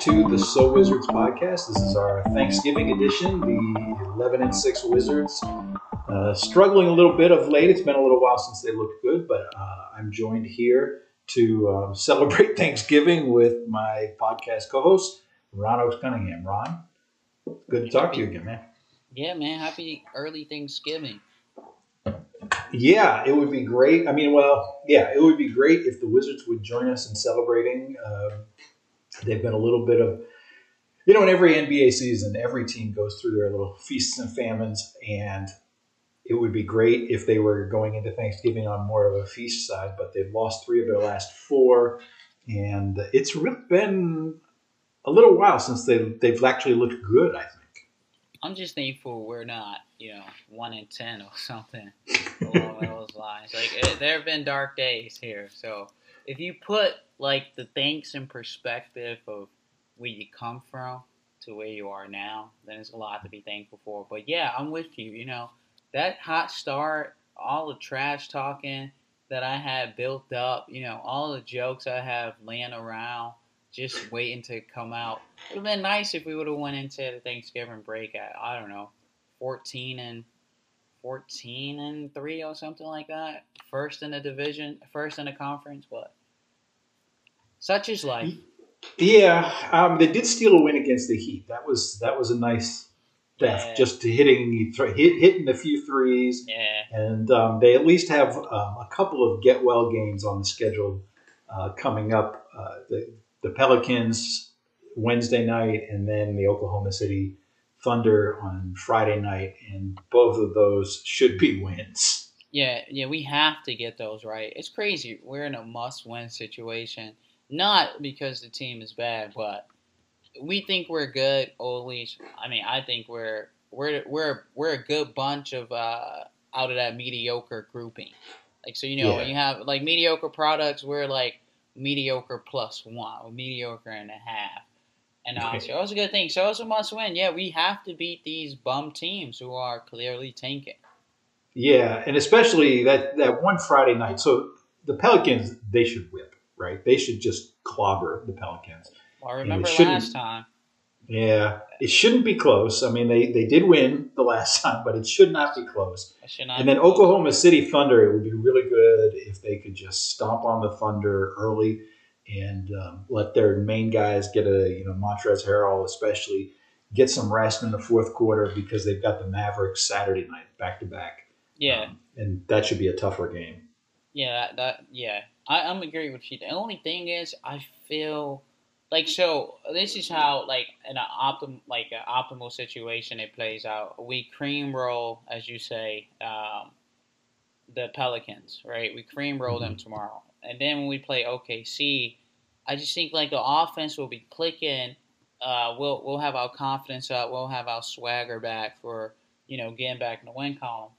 to the So Wizards podcast. This is our Thanksgiving edition, the 11 and 6 Wizards. Uh, struggling a little bit of late. It's been a little while since they looked good, but uh, I'm joined here to um, celebrate Thanksgiving with my podcast co host, Ron Oaks Cunningham. Ron, good to talk to you again, man. Yeah, man. Happy early Thanksgiving. Yeah, it would be great. I mean, well, yeah, it would be great if the Wizards would join us in celebrating. They've been a little bit of, you know, in every NBA season, every team goes through their little feasts and famines, and it would be great if they were going into Thanksgiving on more of a feast side, but they've lost three of their last four, and it's really been a little while since they they've actually looked good. I think. I'm just thankful we're not, you know, one in ten or something along those lines. Like it, there have been dark days here, so if you put like the thanks in perspective of where you come from to where you are now, then it's a lot to be thankful for. But yeah, I'm with you. You know, that hot start, all the trash talking that I had built up, you know, all the jokes I have laying around, just waiting to come out. It would have been nice if we would have went into the Thanksgiving break at I don't know, 14 and 14 and 3 or something like that. First in the division, first in the conference, what? such is life. Yeah, um, they did steal a win against the Heat. That was that was a nice theft, Yeah. just hitting hit, hitting a few threes, Yeah. and um, they at least have um, a couple of get well games on the schedule uh, coming up. Uh, the the Pelicans Wednesday night, and then the Oklahoma City Thunder on Friday night, and both of those should be wins. Yeah, yeah, we have to get those right. It's crazy. We're in a must-win situation, not because the team is bad, but we think we're good. Or at least, I mean, I think we're we're we're we're a good bunch of uh, out of that mediocre grouping. Like so, you know, when you have like mediocre products, we're like mediocre plus one, or mediocre and a half. And uh, so that was a good thing. So it's a must-win. Yeah, we have to beat these bum teams who are clearly tanking. Yeah, and especially that that one Friday night. So the Pelicans, they should whip, right? They should just clobber the Pelicans. Well, I remember last time. Yeah, it shouldn't be close. I mean, they, they did win the last time, but it should not be close. Not And then Oklahoma City Thunder, it would be really good if they could just stomp on the Thunder early and um, let their main guys get a, you know, Montrezl Harrell especially, get some rest in the fourth quarter because they've got the Mavericks Saturday night back to back. Yeah, Um, and that should be a tougher game. yeah, that, that yeah. I, I'm agree with you. The only thing is, I feel like so. This is how like an optim like an optimal situation it plays out. We cream roll, as you say, um, the Pelicans, right? We cream roll them tomorrow, and then when we play OKC, I just think like the offense will be clicking. Uh, we'll we'll have our confidence up. We'll have our swagger back for you know getting back in the win column.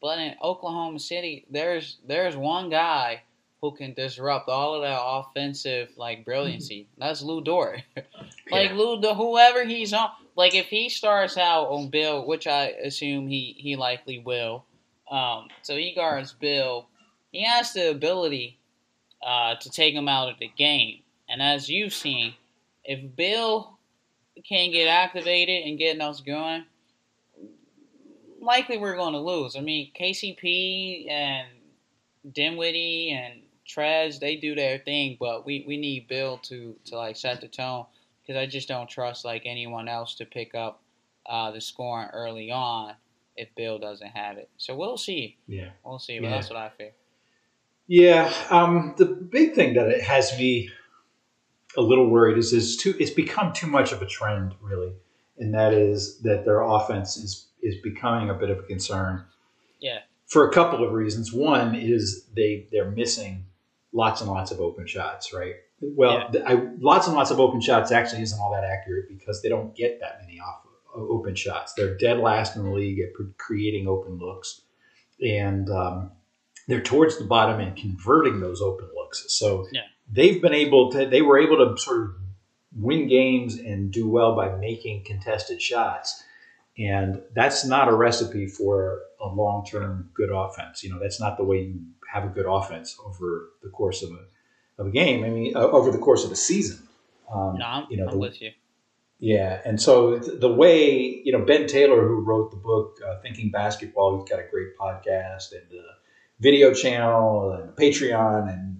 But in Oklahoma City, there's there's one guy who can disrupt all of that offensive like brilliancy. That's Lu Dort. like Yeah. Lou, the whoever he's on. Like if he starts out on Bill, which I assume he he likely will. Um, so he guards Bill. He has the ability uh, to take him out of the game. And as you've seen, if Bill can't get activated and getting us going, likely we're going to lose. I mean, KCP and Dinwiddie and Trez, they do their thing, but we, we need Bill to, to like set the tone because I just don't trust like anyone else to pick up uh, the scoring early on if Bill doesn't have it. So we'll see. Yeah. We'll see. But Yeah. that's what I feel. Yeah, um, the big thing that it has me a little worried is is too it's become too much of a trend really, and that is that their offense is is becoming a bit of a concern. Yeah. For a couple of reasons. One is they they're missing lots and lots of open shots, right? Well, th- I, lots and lots of open shots actually isn't all that accurate because they don't get that many off open shots. They're dead last in the league at creating open looks, and um, they're towards the bottom and converting those open looks. So Yeah. They've been able to. They were able to sort of win games and do well by making contested shots. And that's not a recipe for a long term good offense. You know, that's not the way you have a good offense over the course of a, of a game. I mean, uh, over the course of a season. Um, no, I'm, you know, I'm the, with you. Yeah, and so the way you know Ben Taylor, who wrote the book uh, Thinking Basketball, he's got a great podcast and a video channel and a Patreon, and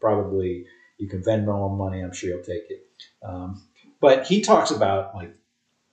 probably you can Venmo him money. I'm sure he'll take it. Um, but he talks about like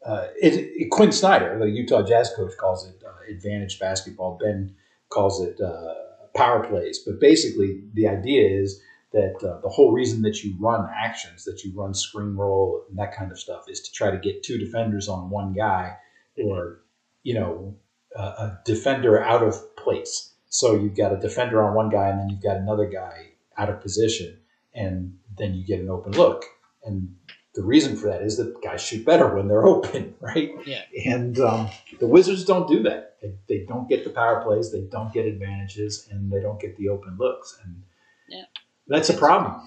uh, it, it, Quin Snyder, the Utah Jazz coach, calls it uh, advantage basketball. Ben calls it uh, power plays. But basically, the idea is that uh, the whole reason that you run actions, that you run screen roll and that kind of stuff, is to try to get two defenders on one guy, or you know, a defender out of place. So you've got a defender on one guy, and then you've got another guy out of position, and then you get an open look. And the reason for that is that guys shoot better when they're open, right? Yeah. And um, the Wizards don't do that. They, they, don't get the power plays, they don't get advantages, and they don't get the open looks. And yeah. that's a problem.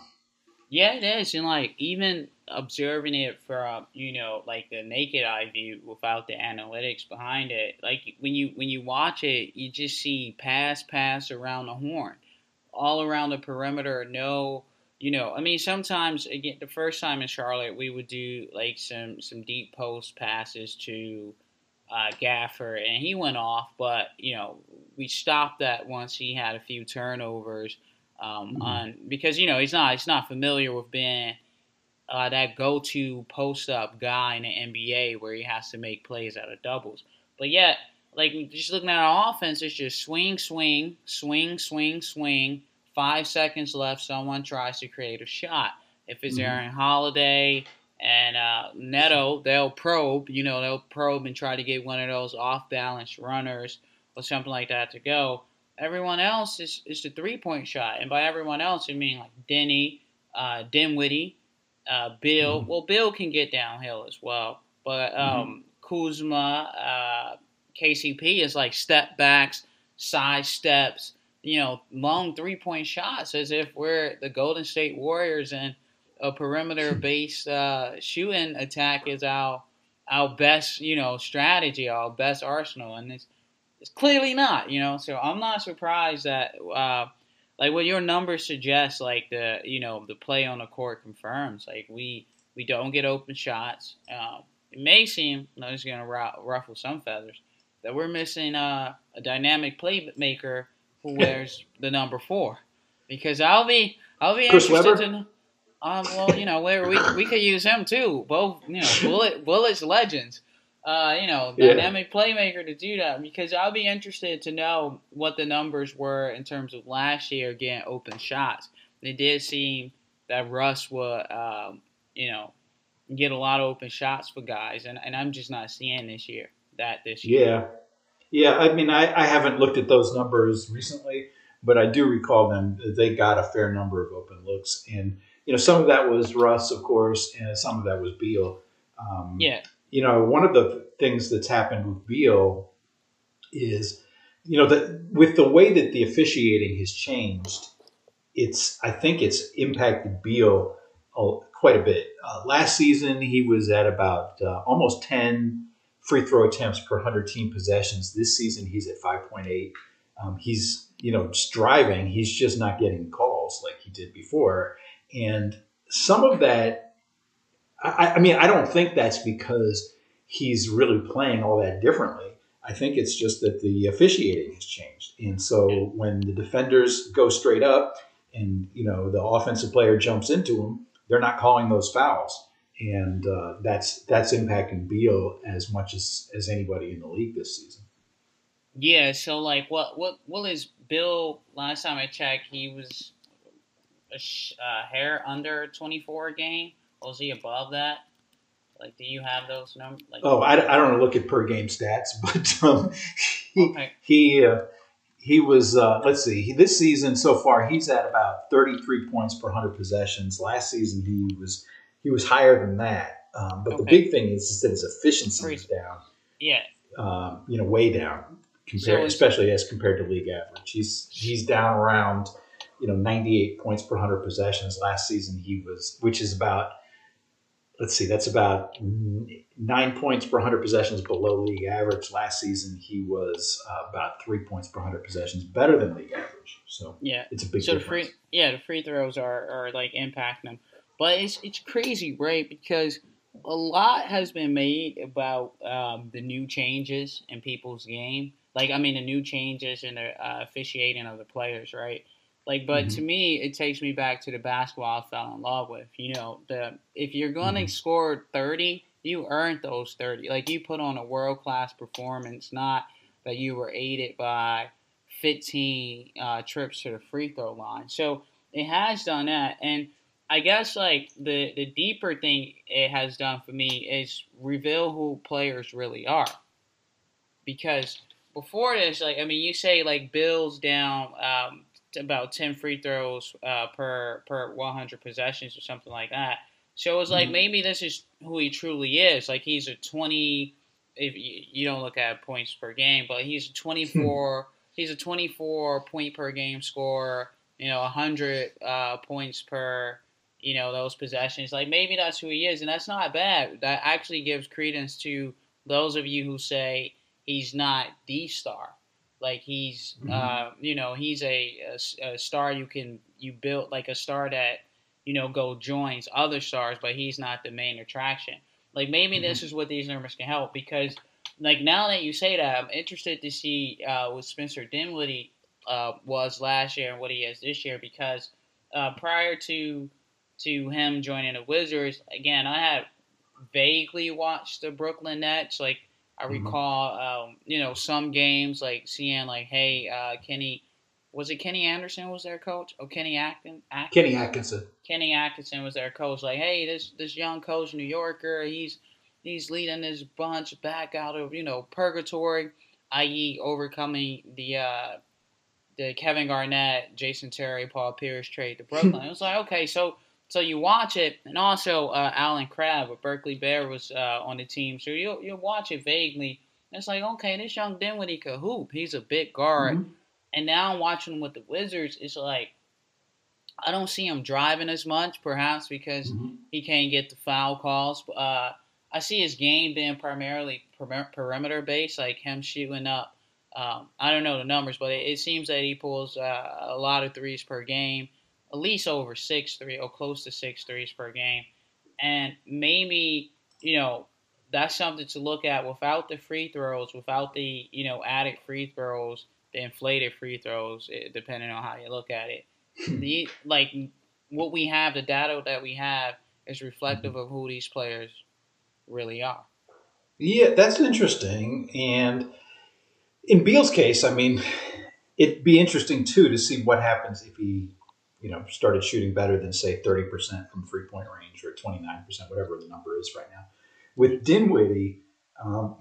Yeah, it is. And like even observing it from you know like the naked eye view without the analytics behind it, like when you when you watch it, you just see pass pass around the horn, all around the perimeter. No you know, I mean, sometimes again, the first time in Charlotte, we would do like some some deep post passes to uh, Gafford, and he went off. But you know, we stopped that once he had a few turnovers um, mm-hmm. on because you know he's not he's not familiar with being uh, that go to post up guy in the NBA where he has to make plays out of doubles. But yet, like just looking at our offense, it's just swing, swing, swing, swing, swing five seconds left, someone tries to create a shot. If it's mm-hmm. Aaron Holiday and uh, Neto, they'll probe. You know, they'll probe and try to get one of those off balance runners or something like that to go. Everyone else is, is the three point shot. And by everyone else, I mean like Deni, uh, Dinwiddie, uh, Beal. Mm-hmm. Well, Bill can get downhill as well. But mm-hmm. um, mm-hmm. Kuzma, uh, KCP is like step backs, side steps, you know, long three point shots as if we're the Golden State Warriors and a perimeter based uh, shooting attack is our our best, you know, strategy, our best arsenal, and it's it's clearly not, you know. So I'm not surprised that, uh, like, what your numbers suggest, like the you know the play on the court confirms, like we we don't get open shots. Um, it may seem, I'm just gonna ruffle some feathers, that we're missing uh, a dynamic playmaker who wears the number four, because I'll be I'll be Chris interested Webber? in. Um, well, you know, where we we could use him too. Both, you know, bullet bullets legends. Uh, you know, dynamic yeah. playmaker to do that because I'll be interested to know what the numbers were in terms of last year getting open shots. It did seem that Russ would, um, you know, get a lot of open shots for guys, and, and I'm just not seeing this year that this year. Yeah, yeah, I mean, I, I haven't looked at those numbers recently, but I do recall them. They got a fair number of open looks, and you know, some of that was Russ, of course, and some of that was Beal. Um, yeah. You know, one of the things that's happened with Beal is, you know, that with the way that the officiating has changed, it's I think it's impacted Beal quite a bit. Uh, last season, he was at about uh, almost ten free throw attempts per 100 team possessions. This season, he's at 5.8. Um, he's, you know, striving. He's just not getting calls like he did before. And some of that, I, I mean, I don't think that's because he's really playing all that differently. I think it's just that the officiating has changed. And so when the defenders go straight up and, you know, the offensive player jumps into them, they're not calling those fouls and uh, that's that's impacting Beal as much as as anybody in the league this season. Yeah. So like, what what what is Bill? Last time I checked, he was a sh- uh, hair under twenty four a game. Was he above that? Like, do you have those numbers? Like, oh, I, I don't look at per game stats, but um, he okay. he uh, he was uh, let's see he, this season so far he's at about 33 points per 100 possessions last season he was he was higher than that. Um, but okay. the big thing is, is that his efficiency is down. Yeah. Um, you know, way down compared, so especially as compared to league average. He's he's down around you know 98 points per 100 possessions. Last season he was, which is about let's see, that's about nine points per 100 possessions below league average. Last season he was uh, about three points per 100 possessions better than league average. So yeah, it's a big so difference. The free, yeah, the free throws are, are like impacting him. But it's it's crazy, right? Because a lot has been made about um, the new changes in people's game. Like, I mean, the new changes in the uh, officiating of the players, right? Like, but Mhm. to me, it takes me back to the basketball I fell in love with. You know, the if you're going to Mhm. score thirty, you earned those thirty. Like, you put on a world class performance, not that you were aided by fifteen uh, trips to the free throw line. So it has done that, and I guess like the the deeper thing it has done for me is reveal who players really are. Because before this, like I mean, you say like Bill's down um, about ten free throws uh, per per one hundred possessions or something like that. So it's like Mhm. maybe this is who he truly is. Like he's a twenty. If you, you don't look at points per game, but he's a twenty four. he's a twenty four point per game scorer. You know, hundred uh, points per you know those possessions. Like maybe that's who he is, and that's not bad. That actually gives credence to those of you who say he's not the star. Like he's, Mhm. uh, you know, he's a star you can you build like a star that you know go joins other stars, but he's not the main attraction. Like maybe this is what these numbers can help because like now that you say that, I'm interested to see uh, what Spencer Dinwiddie uh, was last year and what he is this year because uh, prior to to him joining the Wizards, again, I had vaguely watched the Brooklyn Nets. Like I Mhm. recall, um, you know, some games like seeing like, hey, uh, Kenny, was it Kenny Anderson was their coach? Oh, Kenny Atkin, Atkin? Kenny Atkinson. Kenny Atkinson was their coach. Like, hey, this this young coach, New Yorker, he's he's leading this bunch back out of you know purgatory, i.e., overcoming the uh, the Kevin Garnett, Jason Terry, Paul Pierce trade to Brooklyn. it was like, okay, so so you watch it, and also uh, Allen Crabbe with Berkeley Bear was uh, on the team, so you you watch it vaguely. And it's like, okay, this young Dinwiddie could hoop. He's a big guard. Mhm. And now I'm watching him with the Wizards. It's like I don't see him driving as much, perhaps because Mhm. he can't get the foul calls. Uh, I see his game being primarily per- perimeter based, like him shooting up. Um, I don't know the numbers, but it, it seems that he pulls uh, a lot of threes per game, at least over six three or close to six threes per game. And maybe you know that's something to look at without the free throws, without the you know added free throws, the inflated free throws, eh, depending on how you look at it. the like what we have, the data that we have is reflective of who these players really are. Yeah, that's interesting. And in Beal's case, I mean, it'd be interesting too to see what happens if he, you know, started shooting better than say thirty percent from three point range or twenty nine percent, whatever the number is right now. With Dinwiddie, um,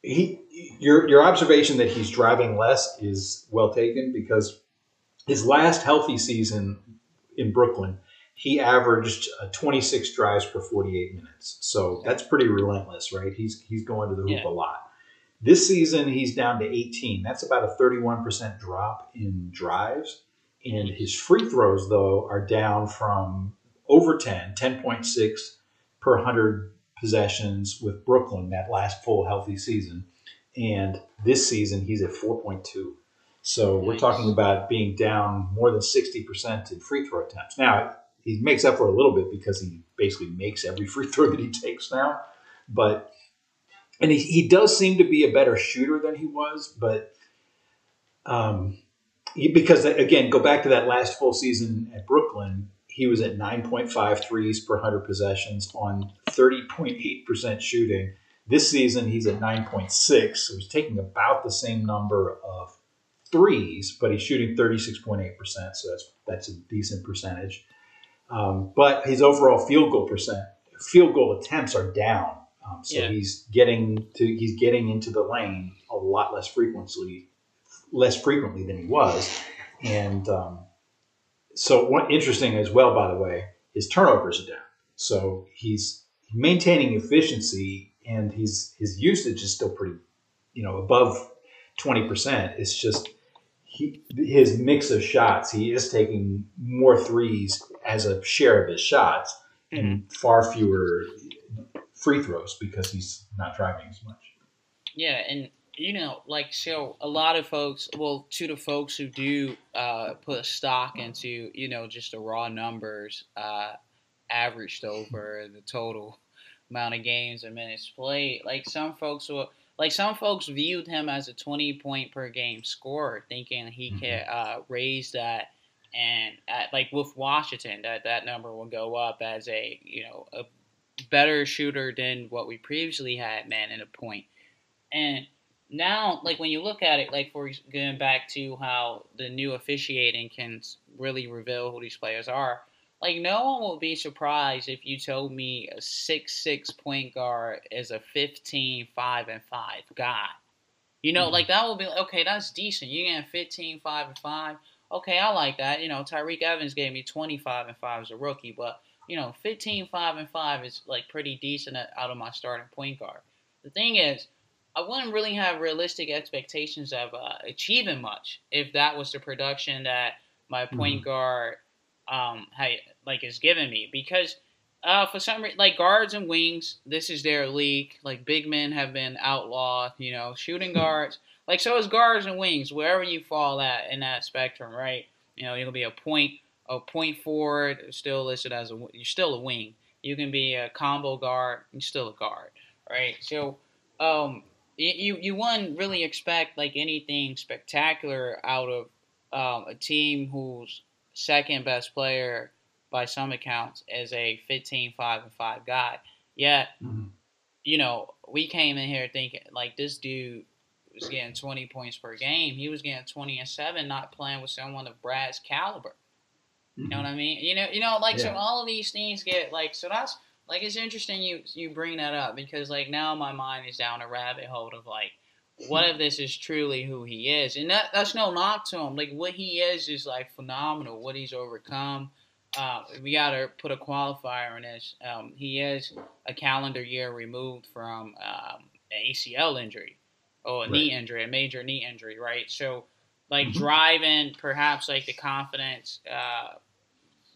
he your your observation that he's driving less is well taken because his last healthy season in Brooklyn, he averaged uh, 26 drives per 48 minutes. So that's pretty relentless, right? He's he's going to the hoop Yeah. a lot. This season, he's down to 18. That's about a 31% drop in drives. And his free throws, though, are down from over 10, 10.6 per 100 possessions with Brooklyn that last full healthy season. And this season, he's at 4.2. So we're talking about being down more than 60% in free throw attempts. Now, he makes up for a little bit because he basically makes every free throw that he takes now. But, and he, he does seem to be a better shooter than he was, but um, because, again, go back to that last full season at Brooklyn, he was at 9.5 threes per 100 possessions on 30.8% shooting. This season, he's at 9.6, so he's taking about the same number of threes, but he's shooting 36.8%, so that's that's a decent percentage. Um, but his overall field goal percent, field goal attempts are down. Um, so Yeah. he's getting to he's getting into the lane a lot less frequently, less frequently than he was, and um, so what interesting as well, by the way, his turnovers are down. So he's maintaining efficiency, and he's his usage is still pretty, you know, above twenty percent. It's just he, his mix of shots. He is taking more threes as a share of his shots, and far fewer free throws because he's not driving as much. Yeah, and you know, like so, a lot of folks. Well, to the folks who do uh, put stock into you know just the raw numbers, uh, averaged over the total amount of games and minutes played. Like some folks will, like some folks viewed him as a 20 point per game scorer, thinking he mm-hmm. can uh, raise that. And at, like with Washington, that that number will go up as a you know a better shooter than what we previously had, man, in a point. And now, like when you look at it, like for going back to how the new officiating can really reveal who these players are. Like no one will be surprised if you told me a six six point guard is a 15 5 and 5 guy. You know, mm-hmm. like that will be okay, that's decent. You get 15 5 and 5. Okay, I like that. You know, Tyreke Evans gave me 25 and 5 as a rookie, but you know, 15 5 and 5 is like pretty decent out of my starting point guard. The thing is, I wouldn't really have realistic expectations of uh, achieving much if that was the production that my point mm-hmm. guard um had, like is giving me. Because uh for some reason like guards and wings this is their league. Like big men have been outlawed you know shooting hmm. guards. Like so is guards and wings. Wherever you fall at in that spectrum right you know you'll be a point a point forward still listed as a you're still a wing. You can be a combo guard you're still a guard right? So um you you wouldn't really expect like anything spectacular out of um, a team whose second best player by some accounts is a 15 5 and 5 guy yet mm-hmm. you know we came in here thinking like this dude was getting 20 points per game he was getting 20 and 7 not playing with someone of brad's caliber mm-hmm. you know what i mean you know you know like yeah. so all of these things get like so that's like it's interesting you you bring that up because like now my mind is down a rabbit hole of like what if this is truly who he is? And that that's no knock to him. Like what he is is like phenomenal what he's overcome. Uh, we gotta put a qualifier on this. Um, he is a calendar year removed from um, an acl injury or a right. knee injury a major knee injury right? So like mm-hmm. driving perhaps like the confidence uh,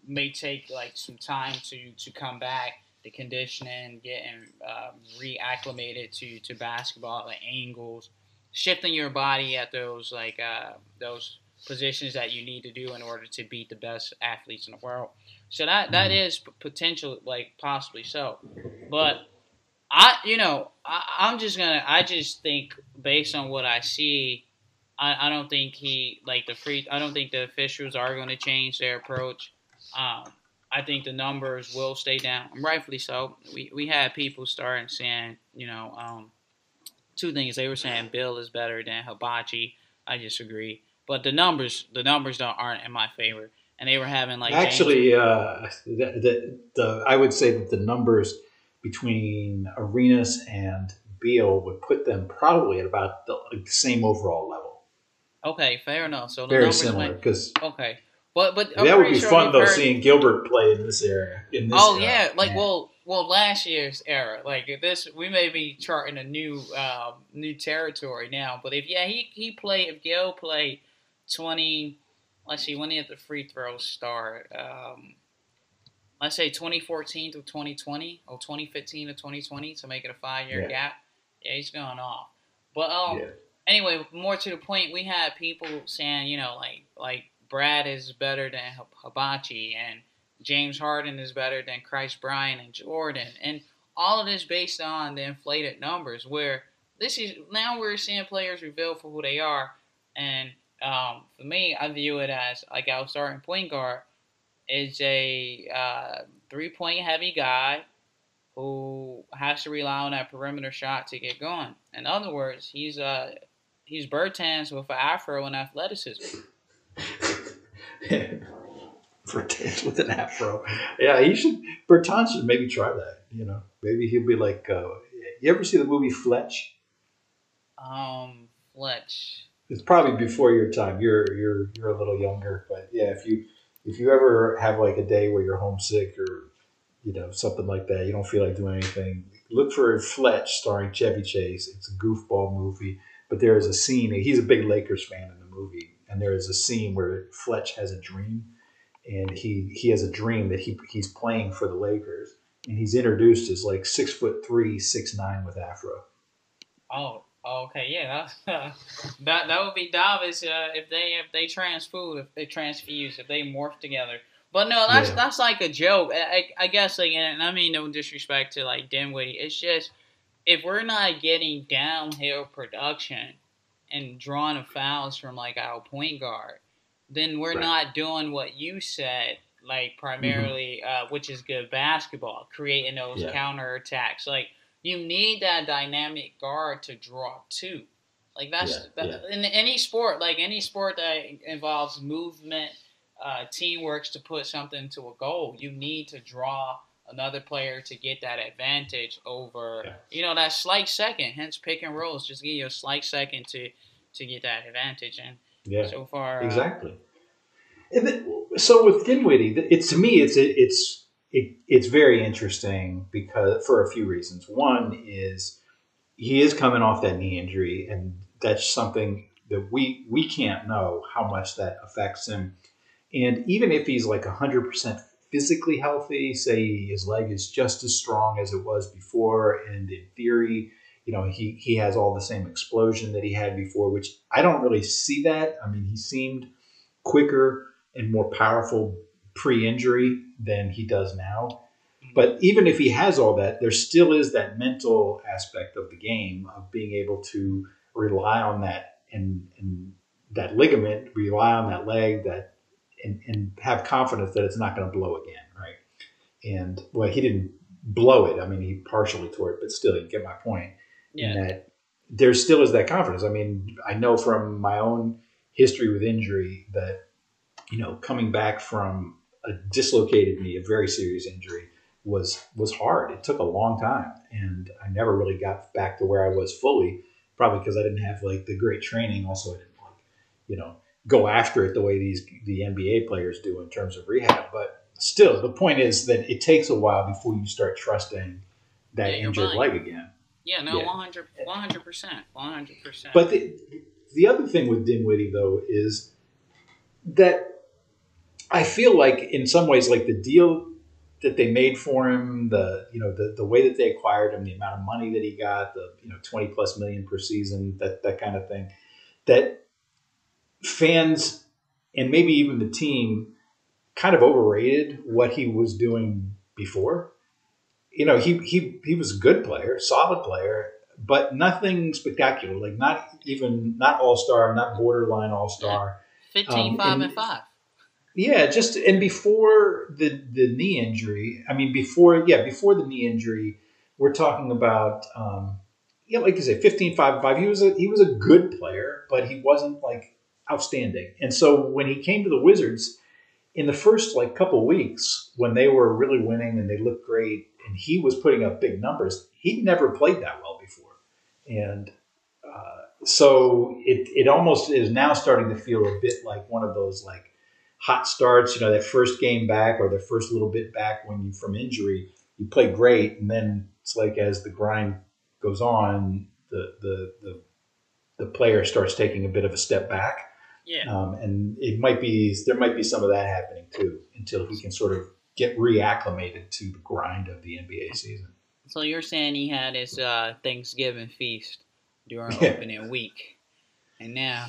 may take like some time to to come back the conditioning, getting um, reacclimated to to basketball, the angles, shifting your body at those like uh, those positions that you need to do in order to beat the best athletes in the world. So that that mm-hmm. is potential, like possibly so. But I, you know, I, I'm just gonna. I just think based on what I see, I, I don't think he like the free. I don't think the officials are going to change their approach. Um, I think the numbers will stay down, rightfully so. We we had people starting saying, you know, um, two things. They were saying Beal is better than Hibachi. I disagree, but the numbers the numbers don't aren't in my favor. And they were having like actually, uh, the, the, the I would say that the numbers between Arenas and Beal would put them probably at about the, same overall level. Okay, fair enough. So very similar because okay, but but that would be sure fun though, heard... seeing Gilbert play in this era. In this oh era. yeah, like well, well, last year's era, like this, we may be charting a new um, new territory now. But if yeah, he he played if Gil played twenty. Let's see when he did the free throws start. Um, let's say 2014 to 2020 or 2015 to 2020 to make it a five year yeah. gap. Yeah, he's going off. But um, yeah. anyway, more to the point, we had people saying, you know, like like Brad is better than Hibachi, and James Harden is better than Chris Bryant and Jordan, and all of this based on the inflated numbers. Where this is now we're seeing players reveal for who they are, and um, for me, I view it as like our starting point guard is a uh, three point heavy guy who has to rely on that perimeter shot to get going. In other words, he's uh he's Bertans with an afro and athleticism. Bertans with an afro. Yeah, he should. Bertans should maybe try that. You know, maybe he'll be like. Uh, you ever see the movie Fletch? Um, Fletch. It's probably before your time. You're you're you're a little younger, but yeah, if you if you ever have like a day where you're homesick or you know something like that, you don't feel like doing anything. Look for Fletch, starring Chevy Chase. It's a goofball movie, but there is a scene. He's a big Lakers fan in the movie, and there is a scene where Fletch has a dream, and he he has a dream that he he's playing for the Lakers, and he's introduced as like six foot three, six nine with afro. Oh, okay, yeah, that that that would be Davis uh, if they if they transfuse if they transfuse if they morph together. But no, that's Yeah. that's like a joke. I, I I guess like, and I mean no disrespect to like Dinwiddie. It's just if we're not getting downhill production and drawing a fouls from like our point guard, then we're Right. not doing what you said. Like primarily, uh, which is good basketball, creating those Yeah. counter attacks. Like you need that dynamic guard to draw too. Like that's Yeah, that, in any sport, like any sport that involves movement, uh, to put something to a goal. You need to draw another player to get that advantage over, you know, that slight second. Hence, pick and rolls just give you a slight second to to get that advantage. And Yeah. so far, uh, Exactly. And then, so with Dinwiddie, it's to me, it's it's it, it's very interesting because for a few reasons. One is he is coming off that knee injury, and that's something that we we can't know how much that affects him. And even if he's like hundred percent physically healthy, say his leg is just as strong as it was before, and in theory, you know, he he has all the same explosion that he had before, which I don't really see that. I mean, he seemed quicker and more powerful pre-injury than he does now. But even if he has all that, there still is that mental aspect of the game of being able to rely on that and, and that ligament, rely on that leg, that and, and have confidence that it's not going to blow again, right? And well, he didn't blow it. I mean, he partially tore it, but still, you get my point yeah, that there still is that confidence. I mean, I know from my own history with injury that, you know, coming back from a dislocated knee, a very serious injury, was was hard. It took a long time, and I never really got back to where I was fully. Probably because I didn't have like the great training. Also, I didn't like, you know, go after it the way these the NBA players do in terms of rehab. But still, the point is that it takes a while before you start trusting that Yeah, injured leg again. yeah, no, Yeah. 100 percent, one hundred percent. But the, the other thing with Dinwiddie, though, is that I feel like in some ways, like the deal that they made for him, the you know the, the way that they acquired him, the amount of money that he got, the you know twenty plus million per season, that that kind of thing, that fans and maybe even the team kind of overrated what he was doing before. You know, he he he was a good player, solid player, but nothing spectacular. Like not even not all star, not borderline all star. 15, um, 5, and- and 5. Yeah, just and before the the knee injury, I mean before yeah, before the knee injury, we're talking about um yeah, like you say, 15 5 5. He was a he was a good player, but he wasn't like outstanding. And so when he came to the Wizards in the first like couple weeks when they were really winning and they looked great and he was putting up big numbers, he'd never played that well before. And uh, so it, it almost is now starting to feel a bit like one of those like hot starts, you know, that first game back or the first little bit back when you from injury, you play great, and then it's like as the grind goes on, the the the, the player starts taking a bit of a step back, Yeah. um, and it might be there might be some of that happening too until he can sort of get reacclimated to the grind of the NBA season. So you're saying he had his uh, Thanksgiving feast during Yeah. opening week, and now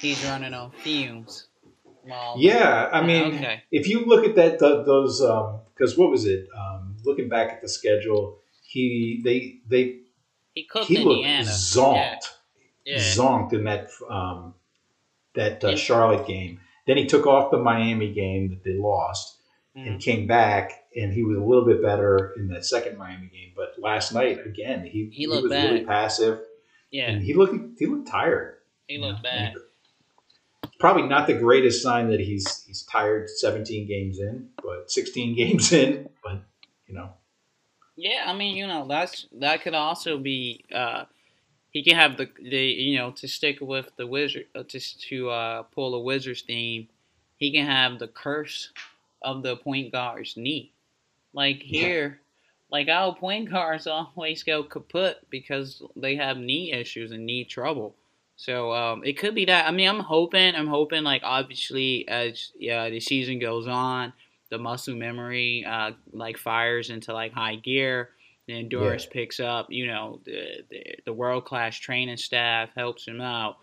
he's running on fumes. Well, Yeah, I mean, okay. if you look at that, th those, because what was it? Um, looking back at the schedule, he they they He cooked he looked Indiana. zonked, Yeah. zonked in that um, that uh, Charlotte game. Then he took off the Miami game that they lost Mhm. and came back, and he was a little bit better in that second Miami game. But last night again, he He looked was really passive, Yeah, and he looked he looked tired. he looked know, bad. Probably not the greatest sign that he's he's tired 17 games in, but 16 games in, but you know, Yeah, I mean, you know, that's that could also be. Uh, he can have the the you know to stick with the wizard uh, to to uh, pull a wizards theme. He can have the curse of the point guard's knee. Like Yeah. here, like our point guards always go kaput because they have knee issues and knee trouble. So um, it could be that. I mean, I'm hoping. I'm hoping. Like obviously, as yeah, the season goes on, the muscle memory uh, like fires into like high gear. The endurance picks up. You know, the the, the world class training staff helps him out.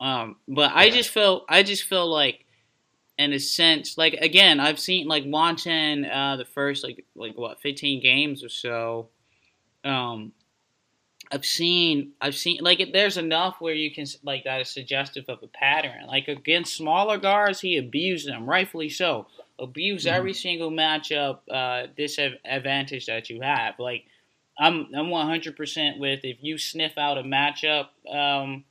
Um, but I just feel I just feel like in a sense, like again, I've seen like watching uh, the first like like what fifteen games or so. Um, I've seen I've seen like there's enough where you can like that is suggestive of a pattern. Like against smaller guards, he abused them, rightfully so. Abuse mm-hmm. every single matchup uh, disadvantage that you have. Like I'm I'm 100 percent with if you sniff out a matchup. Um,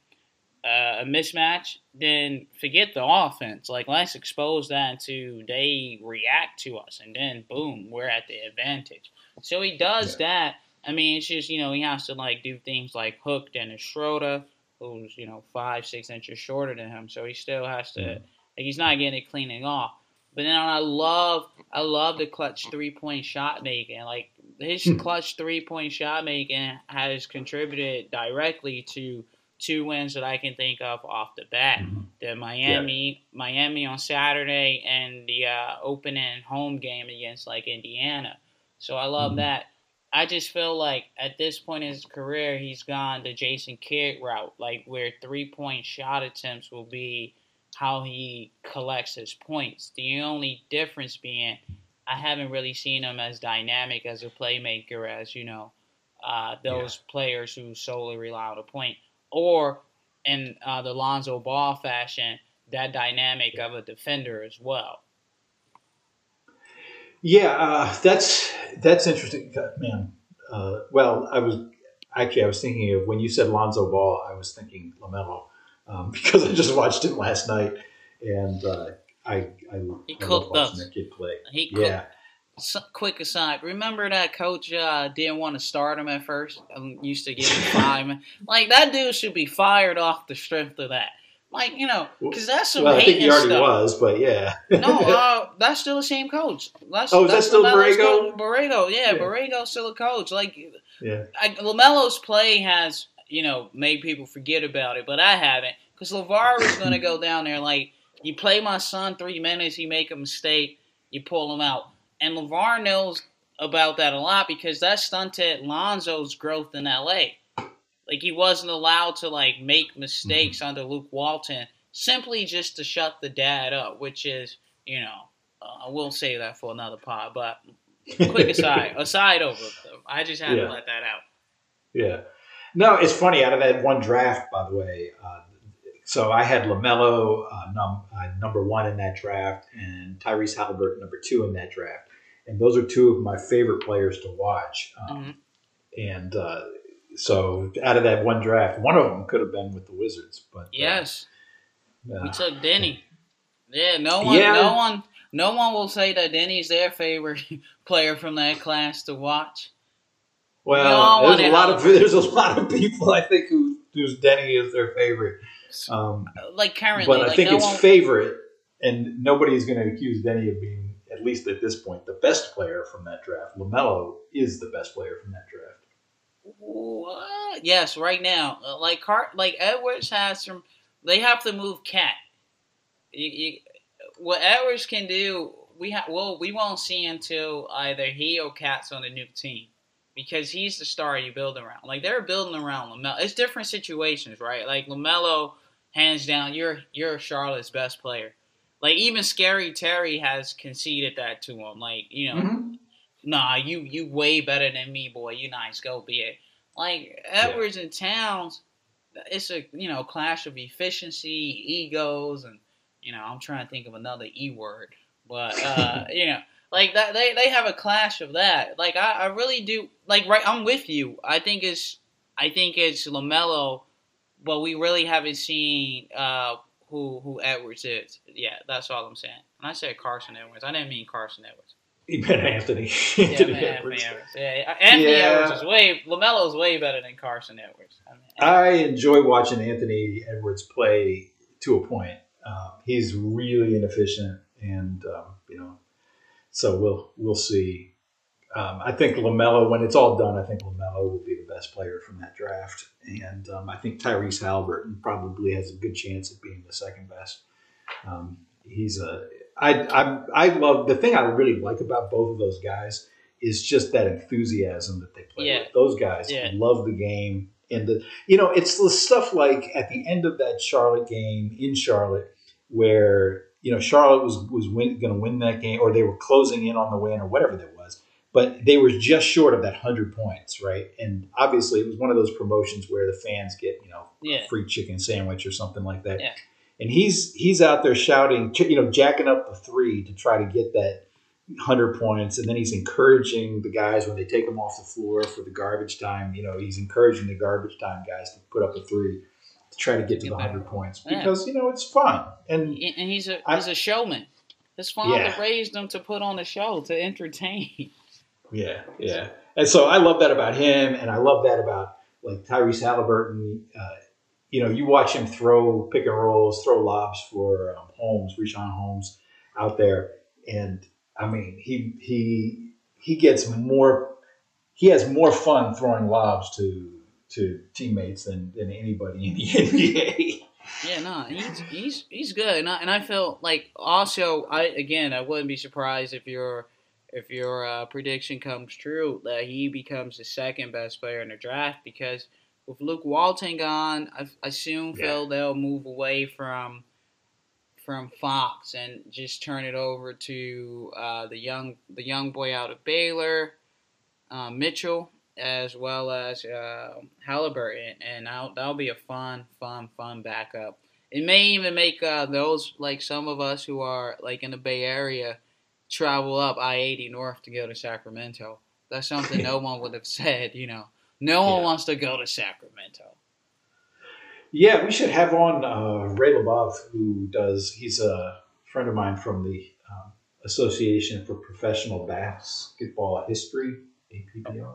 uh, a mismatch, then forget the offense. Like let's expose that to they react to us, and then boom, we're at the advantage. So he does yeah. that. I mean, it's just you know he has to like do things like hook Dennis Schroeder, who's you know five six inches shorter than him, so he still has to. Like, he's not getting it cleaning off. But then I love I love the clutch three point shot making. Like his hmm. clutch three point shot making has contributed directly to two wins that I can think of off the bat. Mm-hmm. The Miami, yeah. Miami on Saturday, and the uh, opening home game against like Indiana. So I love mm-hmm. that. I just feel like at this point in his career, he's gone the Jason Kidd route, like where three point shot attempts will be how he collects his points. The only difference being, I haven't really seen him as dynamic as a playmaker as you know uh, those yeah. players who solely rely on a point or in uh, the Lonzo Ball fashion, that dynamic of a defender as well. Yeah, uh, that's that's interesting, man. Uh, well, I was actually I was thinking of when you said Lonzo Ball, I was thinking Lamelo um, because I just watched him last night, and uh, I I, he I cooked watching that kid play. He yeah quick aside, remember that coach uh, didn't want to start him at first? I'm used to giving five. like that dude should be fired off the strength of that. Like you know, because that's some. Well, I think he already stuff. was, but yeah. no, uh, that's still the same coach. That's, oh, is that still Borrego? Borrego, yeah, yeah, Borrego's still a coach. Like, yeah, I, Lamelo's play has you know made people forget about it, but I haven't because LaVar was going to go down there like you play my son three minutes, he make a mistake, you pull him out. And LaVar knows about that a lot because that stunted Lonzo's growth in LA. Like he wasn't allowed to like make mistakes mm-hmm. under Luke Walton simply just to shut the dad up, which is, you know, uh, I will say that for another pod. But quick aside, aside over, I just had yeah. to let that out. Yeah. No, it's funny. Out of that one draft, by the way, uh, so I had Lamelo uh, num- uh, number one in that draft, and Tyrese Haliburton number two in that draft and those are two of my favorite players to watch. Um, mm-hmm. And uh, so, out of that one draft, one of them could have been with the Wizards, but uh, yes, uh, we took Denny. Yeah, no one, yeah. no one, no one will say that Denny's their favorite player from that class to watch. Well, there's a lot of there's a lot of people I think who whose Deni is their favorite. Um, like currently, but I like think no it's one... favorite, and nobody is going to accuse Deni of being at least at this point, the best player from that draft. LaMelo is the best player from that draft. What? Yes, right now, uh, like Car- like Edwards has some. They have to move Cat. You, you, what Edwards can do, we have. Well, we won't see until either he or Cat's on the new team, because he's the star you build around. Like they're building around Lamelo. It's different situations, right? Like Lamelo, hands down, you're you're Charlotte's best player. Like even Scary Terry has conceded that to him. Like you know, mm-hmm. nah, you you way better than me, boy. You nice, go be it. Like Edwards yeah. and Towns, it's a you know clash of efficiency, egos, and you know I'm trying to think of another e word, but uh, you know like that they they have a clash of that. Like I, I really do like right. I'm with you. I think it's I think it's Lamelo, but we really haven't seen uh, who who Edwards is. Yeah, that's all I'm saying. When I said Carson Edwards, I didn't mean Carson Edwards. You meant Anthony. Anthony yeah, Edwards. Anthony Edwards. Yeah, Anthony yeah. Edwards is way Lamelo's way better than Carson Edwards. I, mean, I enjoy watching Anthony Edwards play to a point. Um, he's really inefficient, and um, you know, so we'll we'll see. Um, I think Lamelo, when it's all done, I think Lamelo will be the best player from that draft and um, I think Tyrese Haliburton probably has a good chance of being the second best. Um, he's a I, I I love the thing I really like about both of those guys is just that enthusiasm that they play yeah. with. Those guys yeah. love the game and the you know it's the stuff like at the end of that Charlotte game in Charlotte where you know, Charlotte was was going to win that game, or they were closing in on the win, or whatever that was. But they were just short of that hundred points, right? And obviously, it was one of those promotions where the fans get, you know, Yeah. a free chicken sandwich or something like that. Yeah. And he's he's out there shouting, you know, jacking up the three to try to get that hundred points, and then he's encouraging the guys when they take him off the floor for the garbage time. You know, he's encouraging the garbage time guys to put up a three to try to get to the that. hundred points Yeah. because you know it's fun and And he's a I- he's a showman. His father Yeah. raised him to put on a show to entertain. Yeah, yeah. And so I love that about him, and I love that about like Tyrese Haliburton. Uh, you know, you watch him throw pick and rolls, throw lobs for um, Holmes, Richaun Holmes, out there, and I mean, he he he gets more. He has more fun throwing lobs to to teammates than than anybody in the NBA. Yeah, no, he's he's he's good, and I, and I feel like also I again I wouldn't be surprised if your if your uh, prediction comes true that he becomes the second best player in the draft because with Luke Walton gone, I, I soon Yeah. feel they'll move away from from Fox and just turn it over to uh, the young the young boy out of Baylor, uh, Mitchell, as well as uh, Haliburton, and that'll, that'll be a fun, fun, fun backup. It may even make uh, those like some of us who are like in the Bay Area travel up I eighty north to go to Sacramento. That's something no one would have said. You know, no one Yeah. wants to go to Sacramento. Yeah, we should have on uh, Ray Labov, who does. He's a friend of mine from the um, Association for Professional Basketball History, APBR,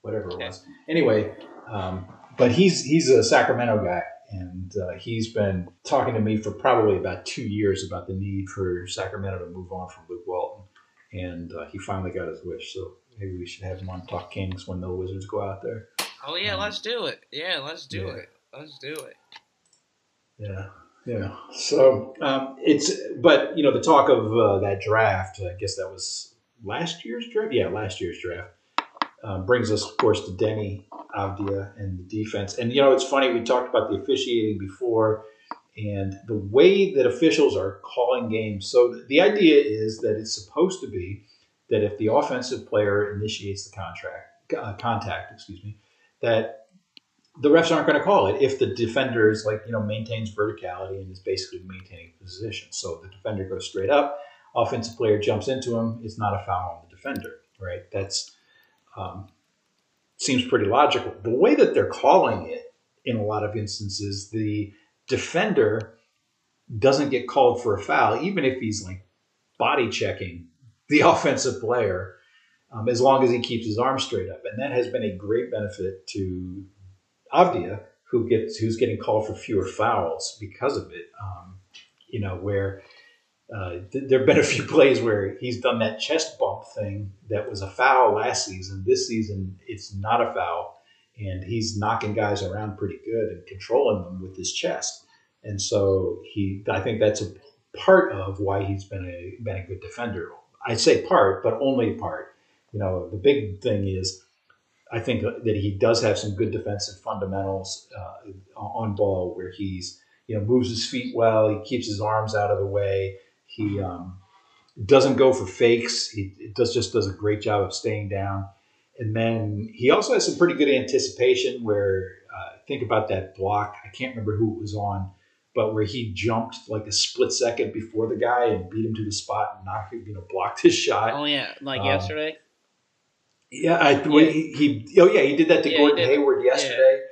whatever it was. Anyway, um, but he's he's a Sacramento guy, and uh, he's been talking to me for probably about two years about the need for Sacramento to move on from Luke Walton, and uh, he finally got his wish. So maybe we should have him on Talk Kings when the Wizards go out there. Oh yeah, Um, let's do it. Yeah, let's do yeah. it. Let's do it. Yeah, yeah. So um, it's, but you know, the talk of uh, that draft, I guess that was last year's draft. Yeah, last year's draft um, brings us, of course, to Deni Avdija and the defense. And you know, it's funny we talked about the officiating before, and the way that officials are calling games. So the idea is that it's supposed to be that if the offensive player initiates the contract uh, contact, excuse me, that the refs aren't going to call it if the defender is like you know maintains verticality and is basically maintaining position. So the defender goes straight up, offensive player jumps into him. It's not a foul on the defender, right? That's um, seems pretty logical. The way that they're calling it in a lot of instances, the defender doesn't get called for a foul, even if he's like body checking the offensive player, um, as long as he keeps his arm straight up, and that has been a great benefit to Avdija, who gets who's getting called for fewer fouls because of it. Um, you know, where uh, th- there have been a few plays where he's done that chest bump thing that was a foul last season. This season, it's not a foul, and he's knocking guys around pretty good and controlling them with his chest. And so he, I think that's a part of why he's been a been a good defender. I say part, but only part. You know, the big thing is I think that he does have some good defensive fundamentals uh, on ball where he's you know moves his feet well, he keeps his arms out of the way, he um, doesn't go for fakes, he does just does a great job of staying down, and then he also has some pretty good anticipation where uh, think about that block. I can't remember who it was on. But where he jumped like a split second before the guy and beat him to the spot and knocked, you know, blocked his shot. Oh yeah, like Um, yesterday. Yeah, I, when he, he oh yeah, he did that to Yeah, Gordon. Hayward yesterday.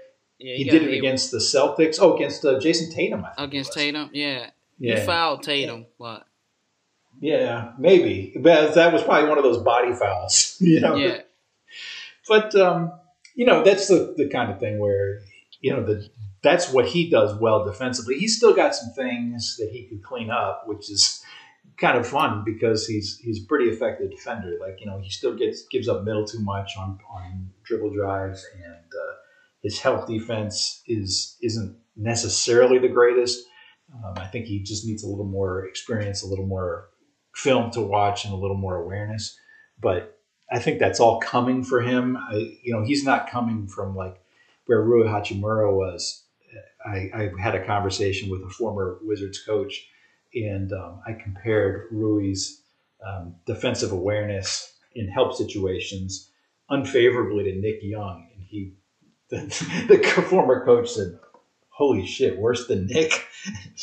Yeah, he got did it Hayward against the Celtics. Oh, against uh, Jayson Tatum. I think it against. Tatum. Yeah, Yeah, he fouled Tatum. What? Yeah, maybe, but that was probably one of those body fouls. You know, Yeah, but um, you know that's the the kind of thing where you know the that's what he does well defensively. He's still got some things that he could clean up, which is kind of fun because he's he's a pretty effective defender. Like you know, he still gets gives up middle too much on on dribble drives, and uh, his help defense is isn't necessarily the greatest. Um, I think he just needs a little more experience, a little more film to watch, and a little more awareness. But I think that's all coming for him. I, you know, he's not coming from like where Rui Hachimura was. I, I had a conversation with a former Wizards coach, and um, I compared Rui's um, defensive awareness in help situations unfavorably to Nick Young, and he, the, the former coach said, "Holy shit, worse than Nick."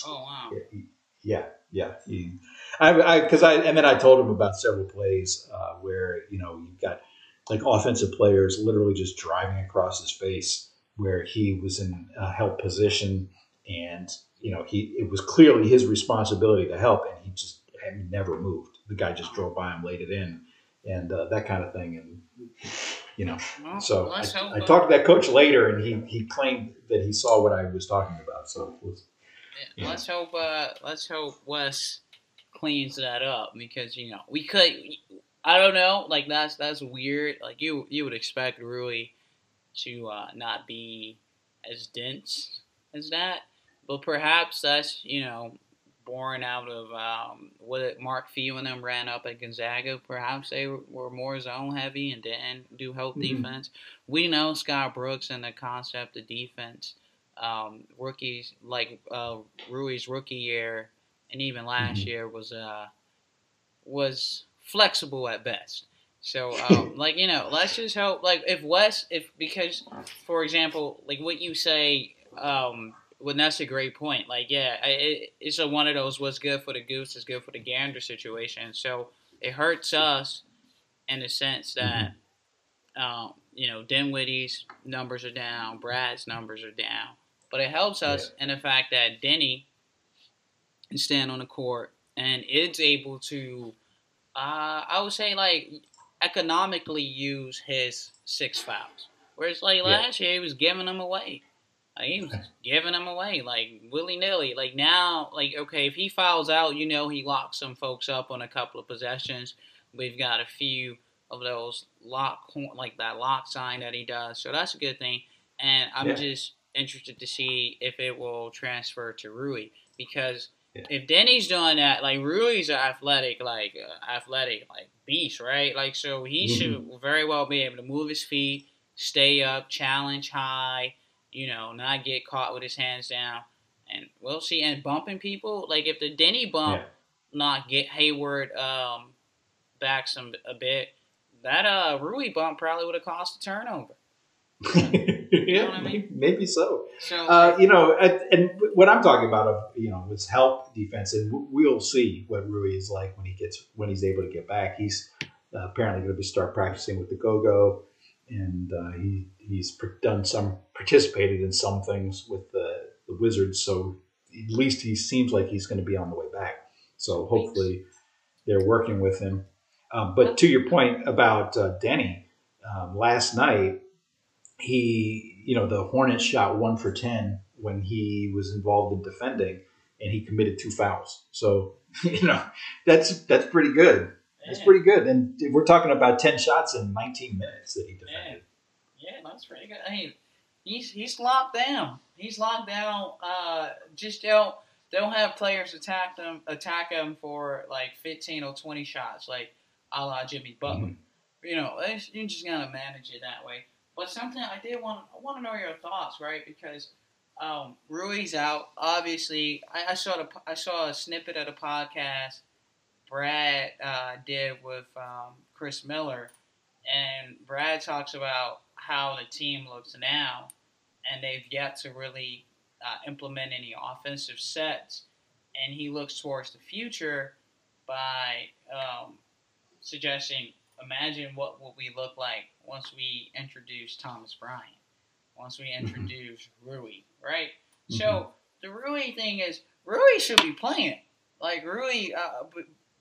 Oh wow. yeah, yeah. He, I, because I, I, and then I told him about several plays uh, where you know you've got like offensive players literally just driving across his face where he was in a help position and you know he it was clearly his responsibility to help and he just had never moved. The guy just drove by him laid it in and uh, that kind of thing and you know well, so I, I, talked to that coach later and he he claimed that he saw what i was talking about so was, yeah, let's hope uh, let's hope wes cleans that up because you know we could I don't know like that's that's weird like you you would expect Rui to uh, not be as dense as that but perhaps that's you know born out of um, what Mark Few and them ran up at Gonzaga. Perhaps they were more zone heavy and didn't do help mm-hmm. defense. We know Scott Brooks and the concept of defense. Um, rookies like uh, Rui's rookie year and even last mm-hmm. year was uh, was flexible at best. So, um, like you know, let's just hope. Like if Wes, if because, for example, like what you say, um, well, that's a great point. Like, yeah, it, it's a one of those what's good for the goose is good for the gander situation. So it hurts us in the sense that, mm-hmm. um, you know, Dinwiddie's numbers are down, Brad's numbers are down, but it helps us yeah. in the fact that Deni can stand on the court and is able to, uh, I would say, like economically use his six fouls. Whereas like last yeah. year, he was giving them away. Like, he was giving them away like willy nilly. Like now, like okay, if he fouls out, you know he locks some folks up on a couple of possessions. We've got a few of those lock like that lock sign that he does, so that's a good thing. And I'm yeah. just interested to see if it will transfer to Rui because yeah. if Deni's doing that, like Rui's an athletic, like uh, athletic, like beast, right? Like so he mm-hmm. should very well be able to move his feet, stay up, challenge high you know, not get caught with his hands down. And we'll see. And bumping people, like if the Deni bump yeah. not get Hayward um, back some a bit, that uh Rui bump probably would have cost a turnover. yeah, I mean? maybe so. so uh, you know, and what I'm talking about, of you know, was help defense, and we'll see what Rui is like when he gets when he's able to get back. He's uh, apparently going to be start practicing with the go go and uh, he he's done some participated in some things with the, the Wizards. So at least he seems like he's going to be on the way back. So hopefully they're working with him. Um, but to your point about uh, Deni, um, last night he you know the Hornets shot one for ten when he was involved in defending, and he committed two fouls. So you know that's that's pretty good. That's pretty good. And we're talking about 10 shots in 19 minutes that he defended. Yeah, yeah that's pretty good. I mean, he's he's locked down. He's locked down. Uh, just don't don't have players attack them attack him for like 15 or 20 shots, like a la Jimmy Butler. Mm-hmm. You know, you're just gotta manage it that way. But something I did want I want to know your thoughts, right? Because um, Rui's out. Obviously, I, I saw the I saw a snippet of the podcast Brad uh, did with um, Chris Miller, and Brad talks about how the team looks now, and they've yet to really uh, implement any offensive sets, and he looks towards the future by um, suggesting, imagine what will we look like once we introduce Thomas Bryant, once we mm-hmm. introduce mm-hmm. Rui, right? Mm-hmm. So the Rui thing is Rui should be playing. Like Rui, uh,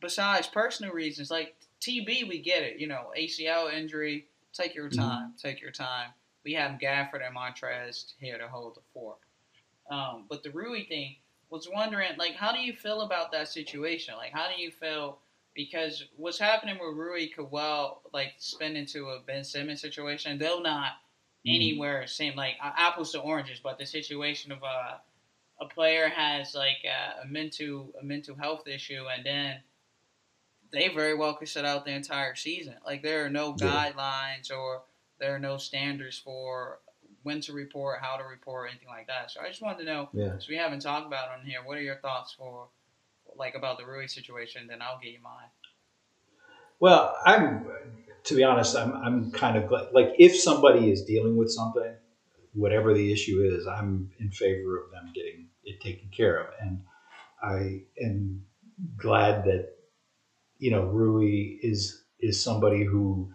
besides personal reasons, like TB, we get it. You know, ACL injury. Take your mm-hmm. time. Mm-hmm. Take your time. We have Gafford and Montrez here to hold the fort. Um, but the Rui thing was wondering, like, how do you feel about that situation? Like, how do you feel? Because what's happening with Rui could well, like, spin into a Ben Simmons situation. They'll not mm-hmm. anywhere seem like uh, apples to oranges, but the situation of uh, a player has like uh, a mental a mental health issue, and then they very well could sit out the entire season. Like there are no yeah. guidelines or there are no standards for when to report, how to report, anything like that. So I just wanted to know, yeah. we haven't talked about on here, what are your thoughts for like about the Rui situation, then I'll give you mine. Well, I'm to be honest, I'm I'm kind of glad, like if somebody is dealing with something, whatever the issue is, I'm in favor of them getting it taken care of, and I am glad that you know Rui is is somebody who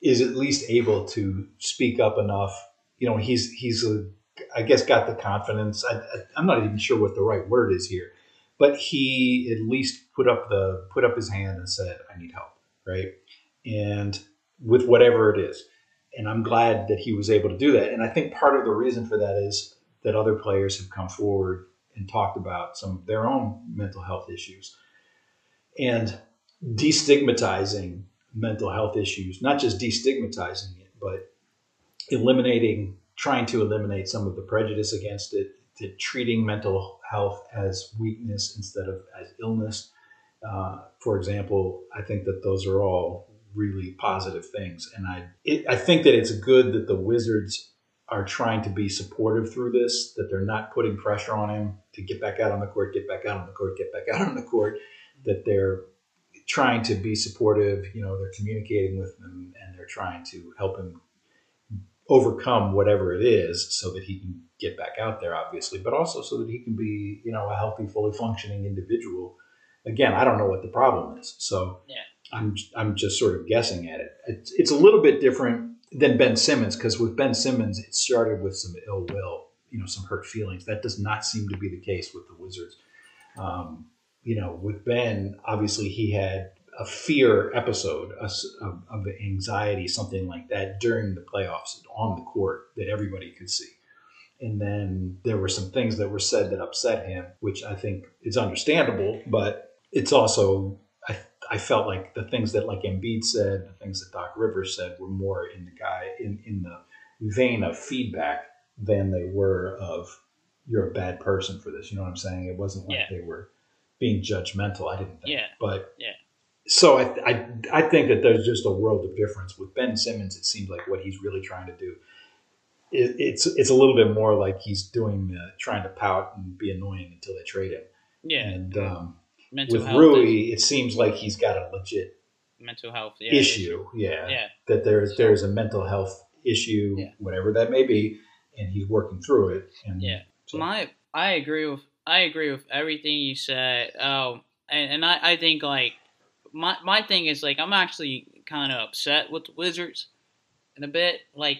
is at least able to speak up enough. You know, he's he's a, I guess got the confidence. I, am not even sure what the right word is here, but he at least put up the put up his hand and said, "I need help," right? And with whatever it is, and I'm glad that he was able to do that. And I think part of the reason for that is that other players have come forward and talked about some of their own mental health issues and destigmatizing mental health issues, not just destigmatizing it, but eliminating, trying to eliminate some of the prejudice against it, to treating mental health as weakness instead of as illness. Uh, for example, I think that those are all really positive things, and I it, I think that it's good that the Wizards are trying to be supportive through this, that they're not putting pressure on him to get back out on the court, get back out on the court, get back out on the court, that they're trying to be supportive. You know, they're communicating with him and they're trying to help him overcome whatever it is so that he can get back out there, obviously, but also so that he can be, you know, a healthy, fully functioning individual. Again, I don't know what the problem is. So yeah. I'm, I'm just sort of guessing at it. It's, it's a little bit different than Ben Simmons because with Ben Simmons, it started with some ill will, you know, some hurt feelings. That does not seem to be the case with the Wizards. Um, you know, with Ben, obviously he had a fear episode of, of, anxiety, something like that, during the playoffs on the court that everybody could see. And then there were some things that were said that upset him, which I think is understandable, but it's also I, I felt like the things that like Embiid said, the things that Doc Rivers said were more in the guy in, in the vein of feedback than they were of you're a bad person for this. You know what I'm saying? It wasn't like yeah. they were being judgmental. I didn't think. Yeah. But yeah. So I, I, I think that there's just a world of difference with Ben Simmons. It seems like what he's really trying to do. It, it's it's a little bit more like he's doing uh, trying to pout and be annoying until they trade him. Yeah. And um, with Rui, it seems like he's got a legit mental health yeah, issue. Yeah. Yeah. That there's so, there's a mental health issue, yeah. whatever that may be, and he's working through it. And yeah. So. My I agree with I agree with everything you said. Um, and, and I, I think like my my thing is like I'm actually kind of upset with the Wizards in a bit. Like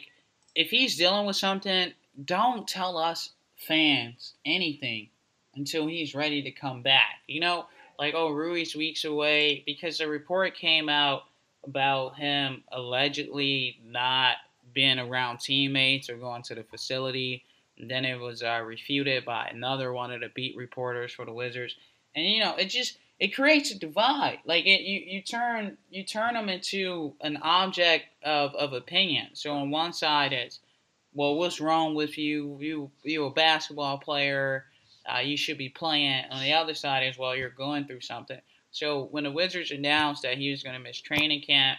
if he's dealing with something, don't tell us fans anything until he's ready to come back. You know, like oh Rui's weeks away because the report came out about him allegedly not being around teammates or going to the facility and then it was uh, refuted by another one of the beat reporters for the Wizards. And you know, it just it creates a divide. Like it, you, you turn you turn them into an object of, of opinion. So on one side it's, well, what's wrong with you? You you a basketball player. Uh, you should be playing. On the other side is, well, you're going through something. So when the Wizards announced that he was going to miss training camp,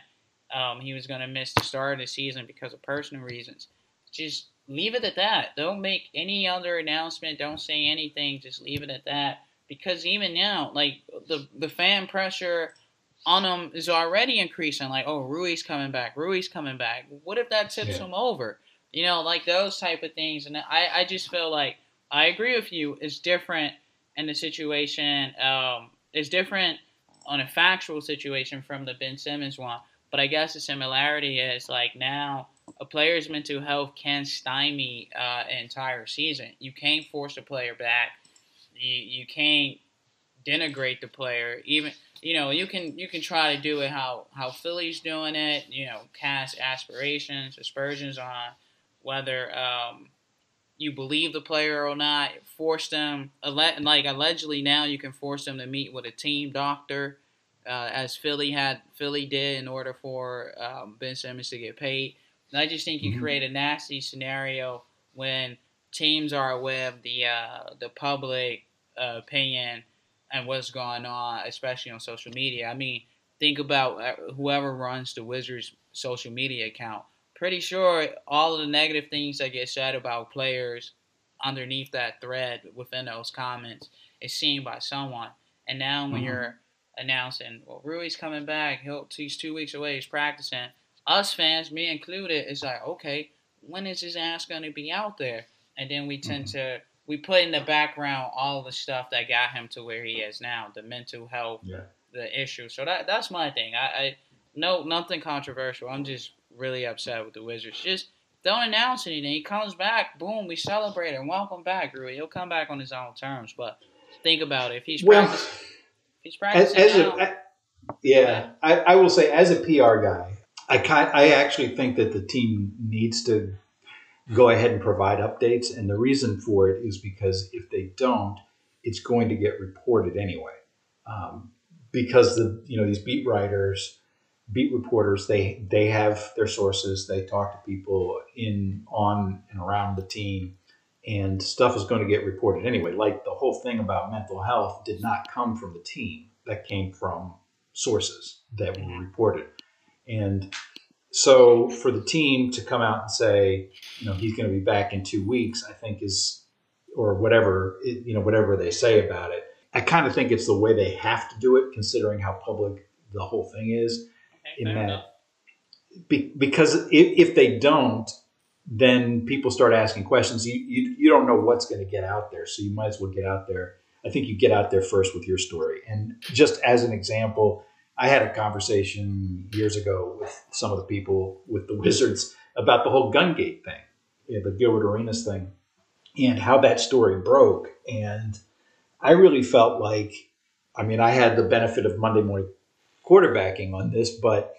um, he was going to miss the start of the season because of personal reasons. Just leave it at that. Don't make any other announcement. Don't say anything. Just leave it at that. Because even now, like the the fan pressure on him is already increasing. Like, oh, Rui's coming back. Rui's coming back. What if that tips yeah. him over? You know, like those type of things. And I, I just feel like I agree with you. It's different in the situation. Um, it's different on a factual situation from the Ben Simmons one. But I guess the similarity is like now a player's mental health can stymie uh, an entire season. You can't force a player back. You you can't denigrate the player. Even you know you can you can try to do it how how Philly's doing it. You know, cast aspirations, aspersions on whether um, you believe the player or not. Force them like allegedly now you can force them to meet with a team doctor. Uh, as Philly had Philly did in order for um, Ben Simmons to get paid. And I just think you mm-hmm. create a nasty scenario when teams are aware of the uh, the public opinion and what's going on, especially on social media. I mean, think about uh, whoever runs the Wizards' social media account. Pretty sure all of the negative things that get said about players underneath that thread within those comments is seen by someone. And now when Mhm. you're announcing, well, Rui's coming back, he'll he's two weeks away, he's practicing. Us fans, me included, is like, okay, when is his ass gonna be out there? And then we tend to we put in the background all the stuff that got him to where he is now, the mental health, Yeah. the issue. So that that's my thing. I, I no nothing controversial. I'm just really upset with the Wizards. Just don't announce anything. He comes back, boom, we celebrate him. Welcome back, Rui. He'll come back on his own terms. But think about it. If he's Well, practicing, if he's practicing as now, a, I- yeah, I, I will say as a PR guy, I I actually think that the team needs to go ahead and provide updates, and the reason for it is because if they don't, it's going to get reported anyway. Um, because the you know these beat writers, beat reporters, they they have their sources. They talk to people in on and around the team, and stuff is going to get reported anyway. Like the whole thing about mental health did not come from the team; that came from sources that were reported, and so for the team to come out and say, you know, he's going to be back in two weeks, I think is, or whatever, it, you know, whatever they say about it. I kind of think it's the way they have to do it, considering how public the whole thing is. okay, in that- Be, because if, if they don't, then people start asking questions. You, you, you don't know what's going to get out there, so you might as well get out there. I think you get out there first with your story. And just as an example, I had a conversation years ago with some of the people with the Wizards about the whole Gungate thing, you know, the Gilbert Arenas thing, and how that story broke. And I really felt like, I mean, I had the benefit of Monday morning quarterbacking on this, but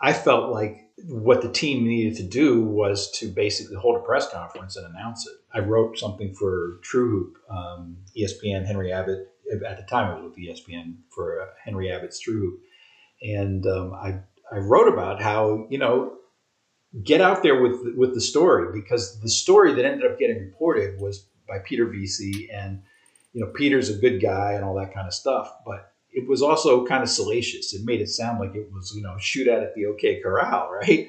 I felt like what the team needed to do was to basically hold a press conference and announce it. I wrote something for True Hoop, um, ESPN, Henry Abbott. At the time, it was with ESPN for uh, Henry Abbott's True Hoop, and um, I I wrote about how you know get out there with with the story because the story that ended up getting reported was by Peter Vecsey and you know Peter's a good guy and all that kind of stuff, but it was also kind of salacious. It made it sound like it was, you know, shoot out at the OK Corral, right?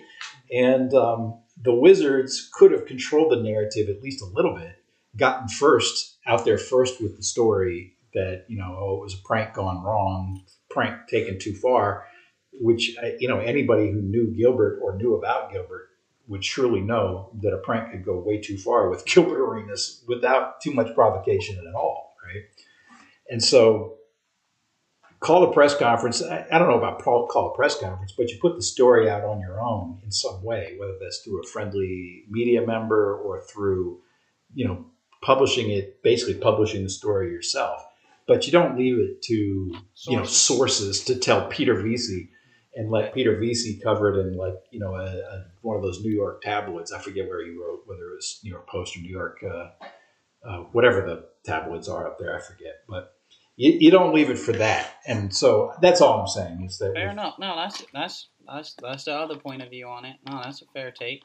And um, the Wizards could have controlled the narrative at least a little bit, gotten first out there first with the story that you know, oh, it was a prank gone wrong, prank taken too far, which uh, you know anybody who knew Gilbert or knew about Gilbert would surely know that a prank could go way too far with Gilbert Arenas without too much provocation at all, right? And so call a press conference. I, I don't know about call, call a press conference, but you put the story out on your own in some way, whether that's through a friendly media member or through, you know, publishing it, basically publishing the story yourself. But you don't leave it to you know Sources. sources to tell Peter Vecsey and let Peter Vecsey cover it in like you know a, a, one of those New York tabloids. I forget where he wrote, whether it was New York Post or New York, uh, uh, whatever the tabloids are up there. I forget, but you, you don't leave it for that. And so that's all I'm saying is that Fair enough. No, that's that's that's that's the other point of view on it. No, that's a fair take.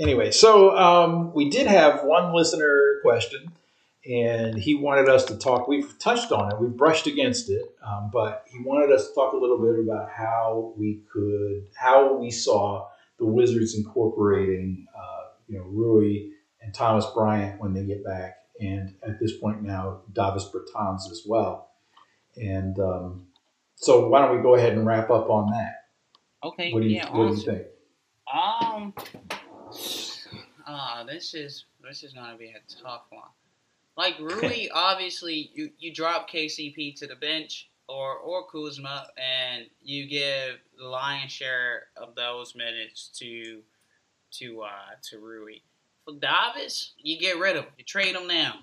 anyway, so um, we did have one listener question, and he wanted us to talk. We've touched on it, we've brushed against it, um, but he wanted us to talk a little bit about how we could, how we saw the Wizards incorporating, uh, you know, Rui and Thomas Bryant when they get back, and at this point now, Davis Bertans as well. And um, so, why don't we go ahead and wrap up on that? Okay, What do you, yeah, what do you think? Um, ah, this is this is gonna be a tough one. Like Rui, obviously, you you drop KCP to the bench or or Kuzma, and you give the lion's share of those minutes to to uh to Rui. For Davis, you get rid of him. You trade him now.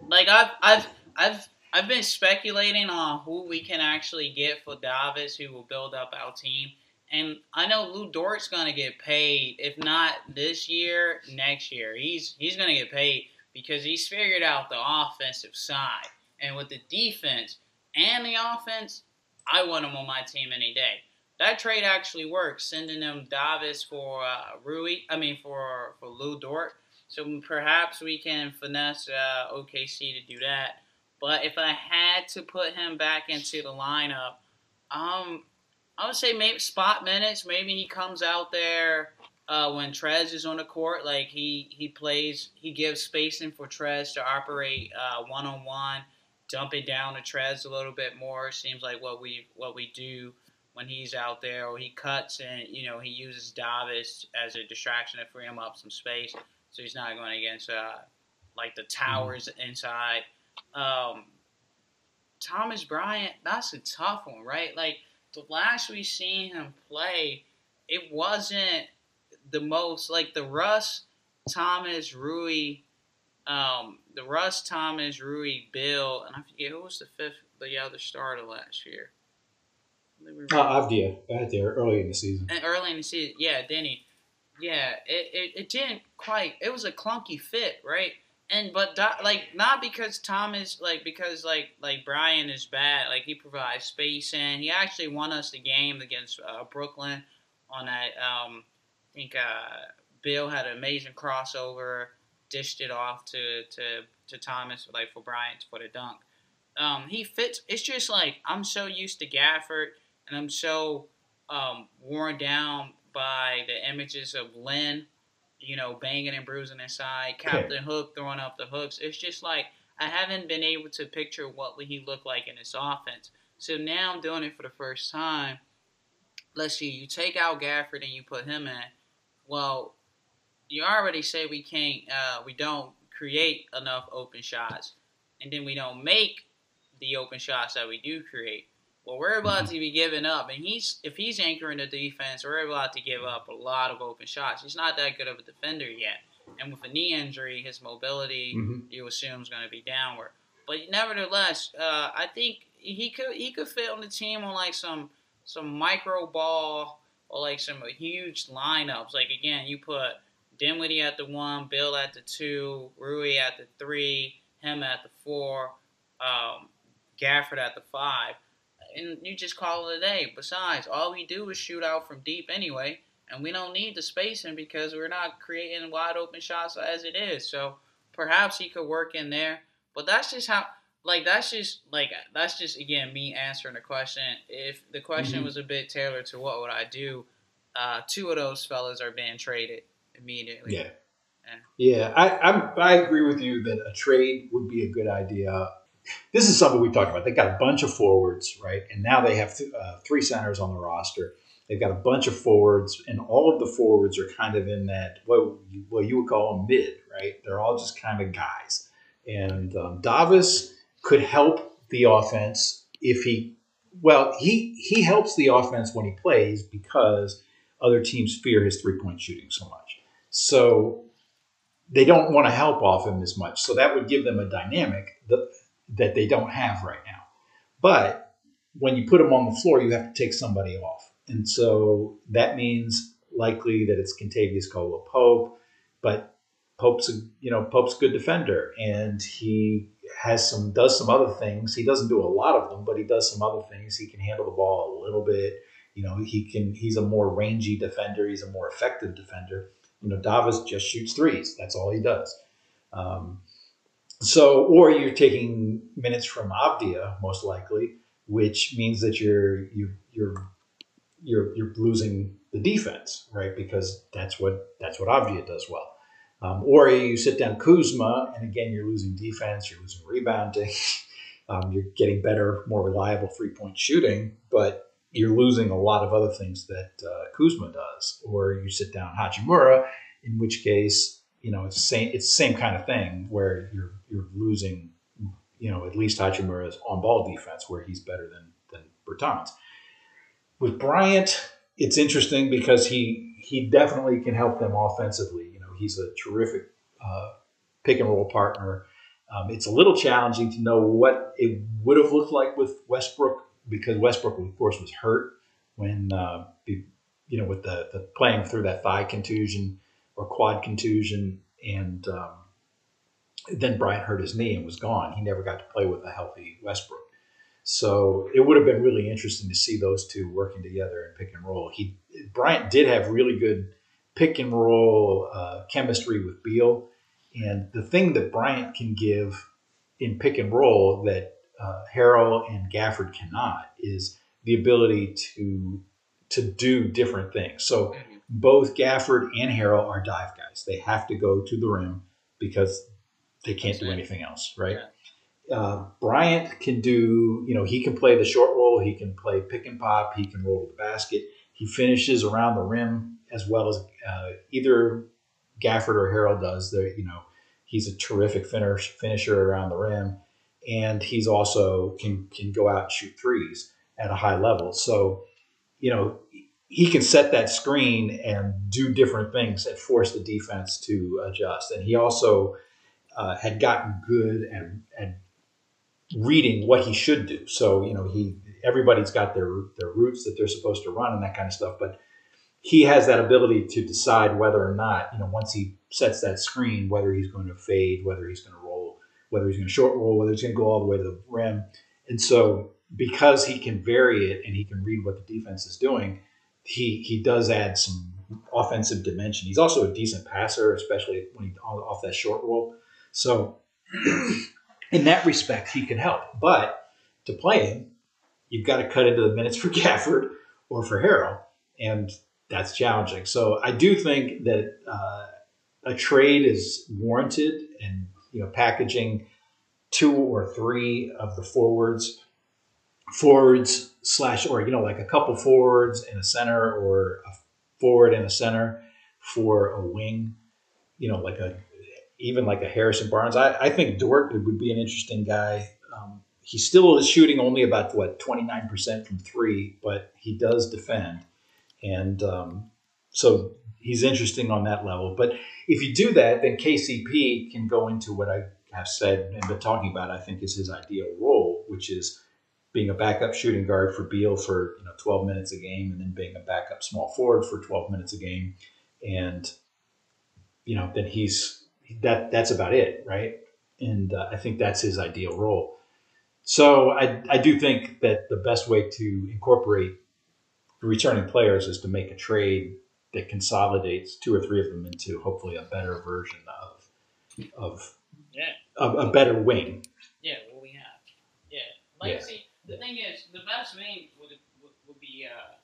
Like I've I've I've I've been speculating on who we can actually get for Davis, who will build up our team. And I know Lu Dort's gonna get paid, if not this year, next year. He's he's gonna get paid because he's figured out the offensive side. And with the defense and the offense, I want him on my team any day. That trade actually worked, sending him Davis for uh, Rui. I mean for for Lu Dort. So perhaps we can finesse uh, OKC to do that. But if I had to put him back into the lineup, um, I would say maybe spot minutes. Maybe he comes out there uh, when Trez is on the court. Like he he plays, he gives spacing for Trez to operate one on one, dump it down to treads a little bit more. Seems like what we what we do when he's out there, or he cuts and you know he uses Davis as a distraction to free him up some space, so he's not going against uh, like the towers inside. Um, Thomas Bryant, that's a tough one, right? Like the last we seen him play, it wasn't the most like the Russ Thomas Rui, um, the Russ Thomas Rui Beal, and I forget who was the fifth, the other starter last year. Uh, Avdija got there early in the season. And early in the season, yeah, Deni. Yeah, it, it, it didn't quite. It was a clunky fit, right? And but like not because Thomas like because like like Bryant is bad. Like he provides space and he actually won us the game against uh, Brooklyn on that. Um, I think uh, Beal had an amazing crossover, dished it off to to to Thomas like for Bryant for the dunk. Um, he fits. It's just like I'm so used to Gafford and I'm so um, worn down by the images of Len, you know, banging and bruising inside, Captain. Hook throwing up the hooks. It's just like I haven't been able to picture what he looked like in his offense. So now I'm doing it for the first time. Let's see, you take out Gafford and you put him in. Well, you already say we can't, uh, we don't create enough open shots, and then we don't make the open shots that we do create. Well, we're about mm-hmm. to be giving up, and he's if he's anchoring the defense, we're about to give up a lot of open shots. He's not that good of a defender yet, and with a knee injury, his mobility mm-hmm. you assume is going to be downward. But nevertheless, uh, I think he could he could fit on the team on like some some micro ball or like some huge lineups. Like again, you put Dinwiddie at the one, Beal at the two, Rui at the three, him at the four, um, Gafford at the five and you just call it a day. Besides, all we do is shoot out from deep anyway, and we don't need the spacing because we're not creating wide open shots as it is. So perhaps he could work in there, but that's just how. Like that's just like that's just again me answering the question. If the question mm-hmm. was a bit tailored to what would I do, uh, two of those fellas are being traded immediately. Yeah. Yeah, yeah I, I'm, I agree with you that a trade would be a good idea this is something we talked about. They got a bunch of forwards, right? And now they have th- uh, three centers on the roster. They've got a bunch of forwards, and all of the forwards are kind of in that what you, what you would call them mid, right? They're all just kind of guys. And um, Davis could help the offense if he, well, he he helps the offense when he plays because other teams fear his three point shooting so much. So they don't want to help off him as much. So that would give them a dynamic. The, that they don't have right now. But when you put him on the floor, you have to take somebody off. And so that means likely that it's Kentavious Caldwell Pope, but Pope's a you know Pope's a good defender and he has some does some other things. He doesn't do a lot of them, but he does some other things. He can handle the ball a little bit. You know, he can he's a more rangy defender, he's a more effective defender. You know, Davis just shoots threes. That's all he does. Um, so, or you're taking minutes from Avdija, most likely, which means that you're you you're you're you're losing the defense, right? Because that's what that's what Avdija does well. Um, or you sit down Kuzma, and again, you're losing defense, you're losing rebounding, um, you're getting better, more reliable three point shooting, but you're losing a lot of other things that uh, Kuzma does. Or you sit down Hachimura, in which case you know, it's the same. It's same kind of thing where you're you're losing, you know, at least Hachimura's on ball defense where he's better than than Bertans. With Bryant, it's interesting because he he definitely can help them offensively. He's a terrific uh, pick and roll partner. Um, it's a little challenging to know what it would have looked like with Westbrook because Westbrook, of course, was hurt when uh, you know with the, the playing through that thigh contusion or quad contusion, and um, then Bryant hurt his knee and was gone. He never got to play with a healthy Westbrook. So it would have been really interesting to see those two working together in pick and roll. He Bryant did have really good pick and roll uh, chemistry with Beal, and the thing that Bryant can give in pick and roll that uh, Harrell and Gafford cannot is the ability to to do different things. So mm-hmm both Gafford and Harrell are dive guys. They have to go to the rim because they can't do anything else, right? uh, Bryant can do, you know, he can play the short roll, he can play pick and pop, he can roll to the basket. He finishes around the rim as well as uh, either Gafford or Harrell does. The, you know, he's a terrific finish, finisher around the rim, and he's also can can go out and shoot threes at a high level. So, you know, he can set that screen and do different things that force the defense to adjust. And he also uh, had gotten good at, at reading what he should do. So you know, he everybody's got their their routes that they're supposed to run and that kind of stuff, but he has that ability to decide whether or not you know once he sets that screen whether he's going to fade, whether he's going to roll, whether he's going to short roll, whether he's going to go all the way to the rim. And so because he can vary it and he can read what the defense is doing, he he does add some offensive dimension. He's also a decent passer, especially when he off that short roll. So in that respect, he can help. But to play him, you've got to cut into the minutes for Gafford or for Harrell, and that's challenging. So I do think that uh, a trade is warranted, and you know, packaging two or three of the forwards, forwards slash, or you know, like a couple forwards and a center, or a forward and a center for a wing, you know, like a even like a Harrison Barnes. I, I think Dort would be an interesting guy. Um, he still is shooting only about what 29% from three, but he does defend. And um, so he's interesting on that level. But if you do that, then KCP can go into what I have said and been talking about, I think is his ideal role, which is being a backup shooting guard for Beal for you know 12 minutes a game and then being a backup small forward for 12 minutes a game. And, you know, then he's that that's about it, right? And uh, I think that's his ideal role. So I, I do think that the best way to incorporate returning players is to make a trade that consolidates two or three of them into hopefully a better version of of yeah a, a better wing. Yeah, what we have. Yeah, like yeah. see, the thing is, the best wing would would, would be uh,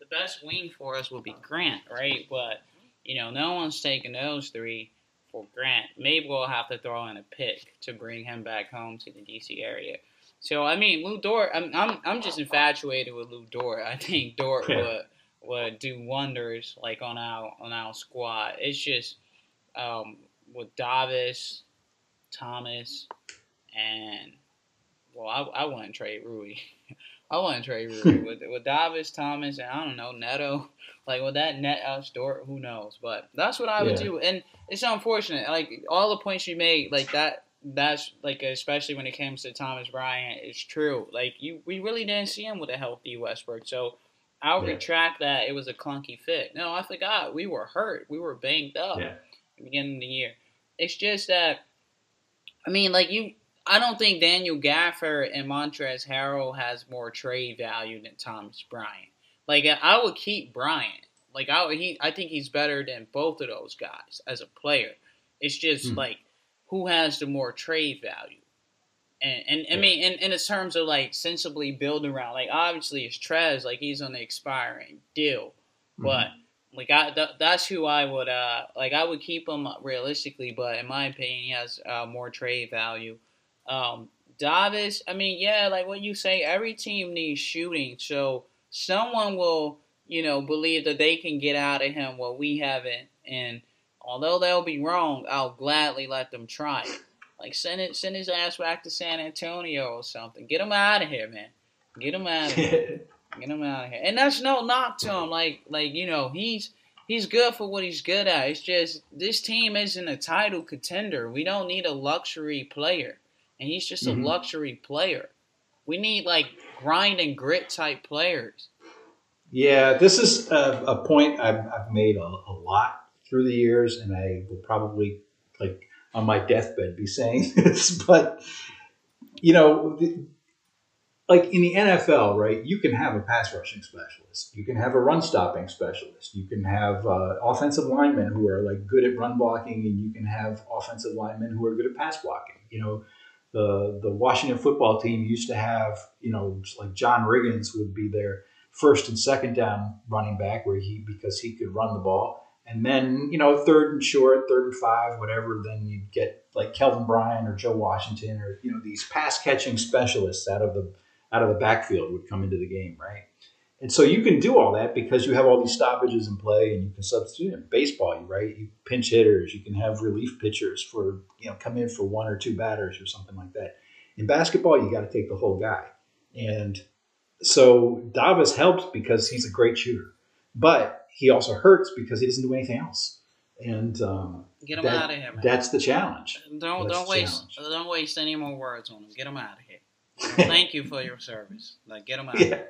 the best wing for us would be Grant, right? But you know, no one's taking those three for Grant. Maybe we'll have to throw in a pick to bring him back home to the DC area. So I mean, Lu Dort. I'm I'm I'm just infatuated with Lu Dort. I think Dort yeah. would would do wonders like on our on our squad. It's just um, with Davis, Thomas, and well, I I wouldn't trade Rui. I wouldn't trade Rui with with Davis, Thomas, and I don't know Neto. Like with that net out store, who knows? But that's what I would yeah. do, and it's unfortunate. Like all the points you made, like that. That's like especially when it comes to Thomas Bryant, it's true. Like you, we really didn't see him with a healthy Westbrook. So I'll yeah. retract that. It was a clunky fit. No, I forgot. We were hurt. We were banged up yeah. at the beginning of the year. It's just that, I mean, like you, I don't think Daniel Gafford and Montrezl Harrell has more trade value than Thomas Bryant. Like I would keep Bryant. Like I would, he I think he's better than both of those guys as a player. It's just mm. like who has the more trade value. And and yeah. I mean in, in terms of like sensibly building around, like obviously it's Trez, like he's on the expiring deal. Mm-hmm. But like I th- that's who I would uh like I would keep him realistically, but in my opinion he has uh, more trade value. Um Davis, I mean, yeah, like what you say, every team needs shooting, so someone will, you know, believe that they can get out of him what we haven't. And although they'll be wrong, I'll gladly let them try it. Like send it, send his ass back to San Antonio or something. Get him out of here, man. Get him out of here. Get him out of here. And that's no knock to him. Like, like you know, he's he's good for what he's good at. It's just this team isn't a title contender. We don't need a luxury player, and he's just mm-hmm. a luxury player. We need like grind and grit type players. Yeah, this is a, a point I've, I've made a, a, lot through the years, and I will probably like on my deathbed be saying this, but you know, the, like in the NFL, right? You can have a pass rushing specialist, you can have a run stopping specialist, you can have uh, offensive linemen who are like good at run blocking, and you can have offensive linemen who are good at pass blocking. You know, the the Washington football team used to have, you know, like John Riggins would be their first and second down running back, where he because he could run the ball, And then, you know, third and short, third and five, whatever, then you get like Kelvin Bryant or Joe Washington or, you know, these pass catching specialists out of the out of the backfield would come into the game, right? And so you can do all that because you have all these stoppages in play and you can substitute in baseball, right? You pinch hitters, you can have relief pitchers for, you know, come in for one or two batters or something like that. In basketball, you got to take the whole guy. And so Davis helps because he's a great shooter, but he also hurts because he doesn't do anything else. And um, Get him that- out of here, man. that's the challenge. Don't that's don't waste challenge. don't waste any more words on him. Get him out of here. Thank you for your service. Like get him out. Of Yeah. here.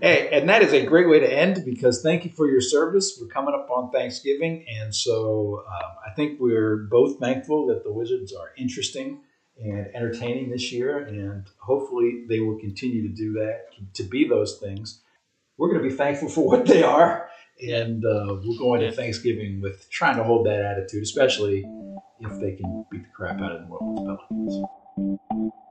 Get Hey, and that is a great way to end because thank you for your service. We're coming up on Thanksgiving, and so um, I think we're both thankful that the Wizards are interesting and entertaining this year, and hopefully they will continue to do that, to be those things. We're going to be thankful for what they are, and uh, we'll go into Thanksgiving with trying to hold that attitude, especially if they can beat the crap out of the New Orleans Pelicans.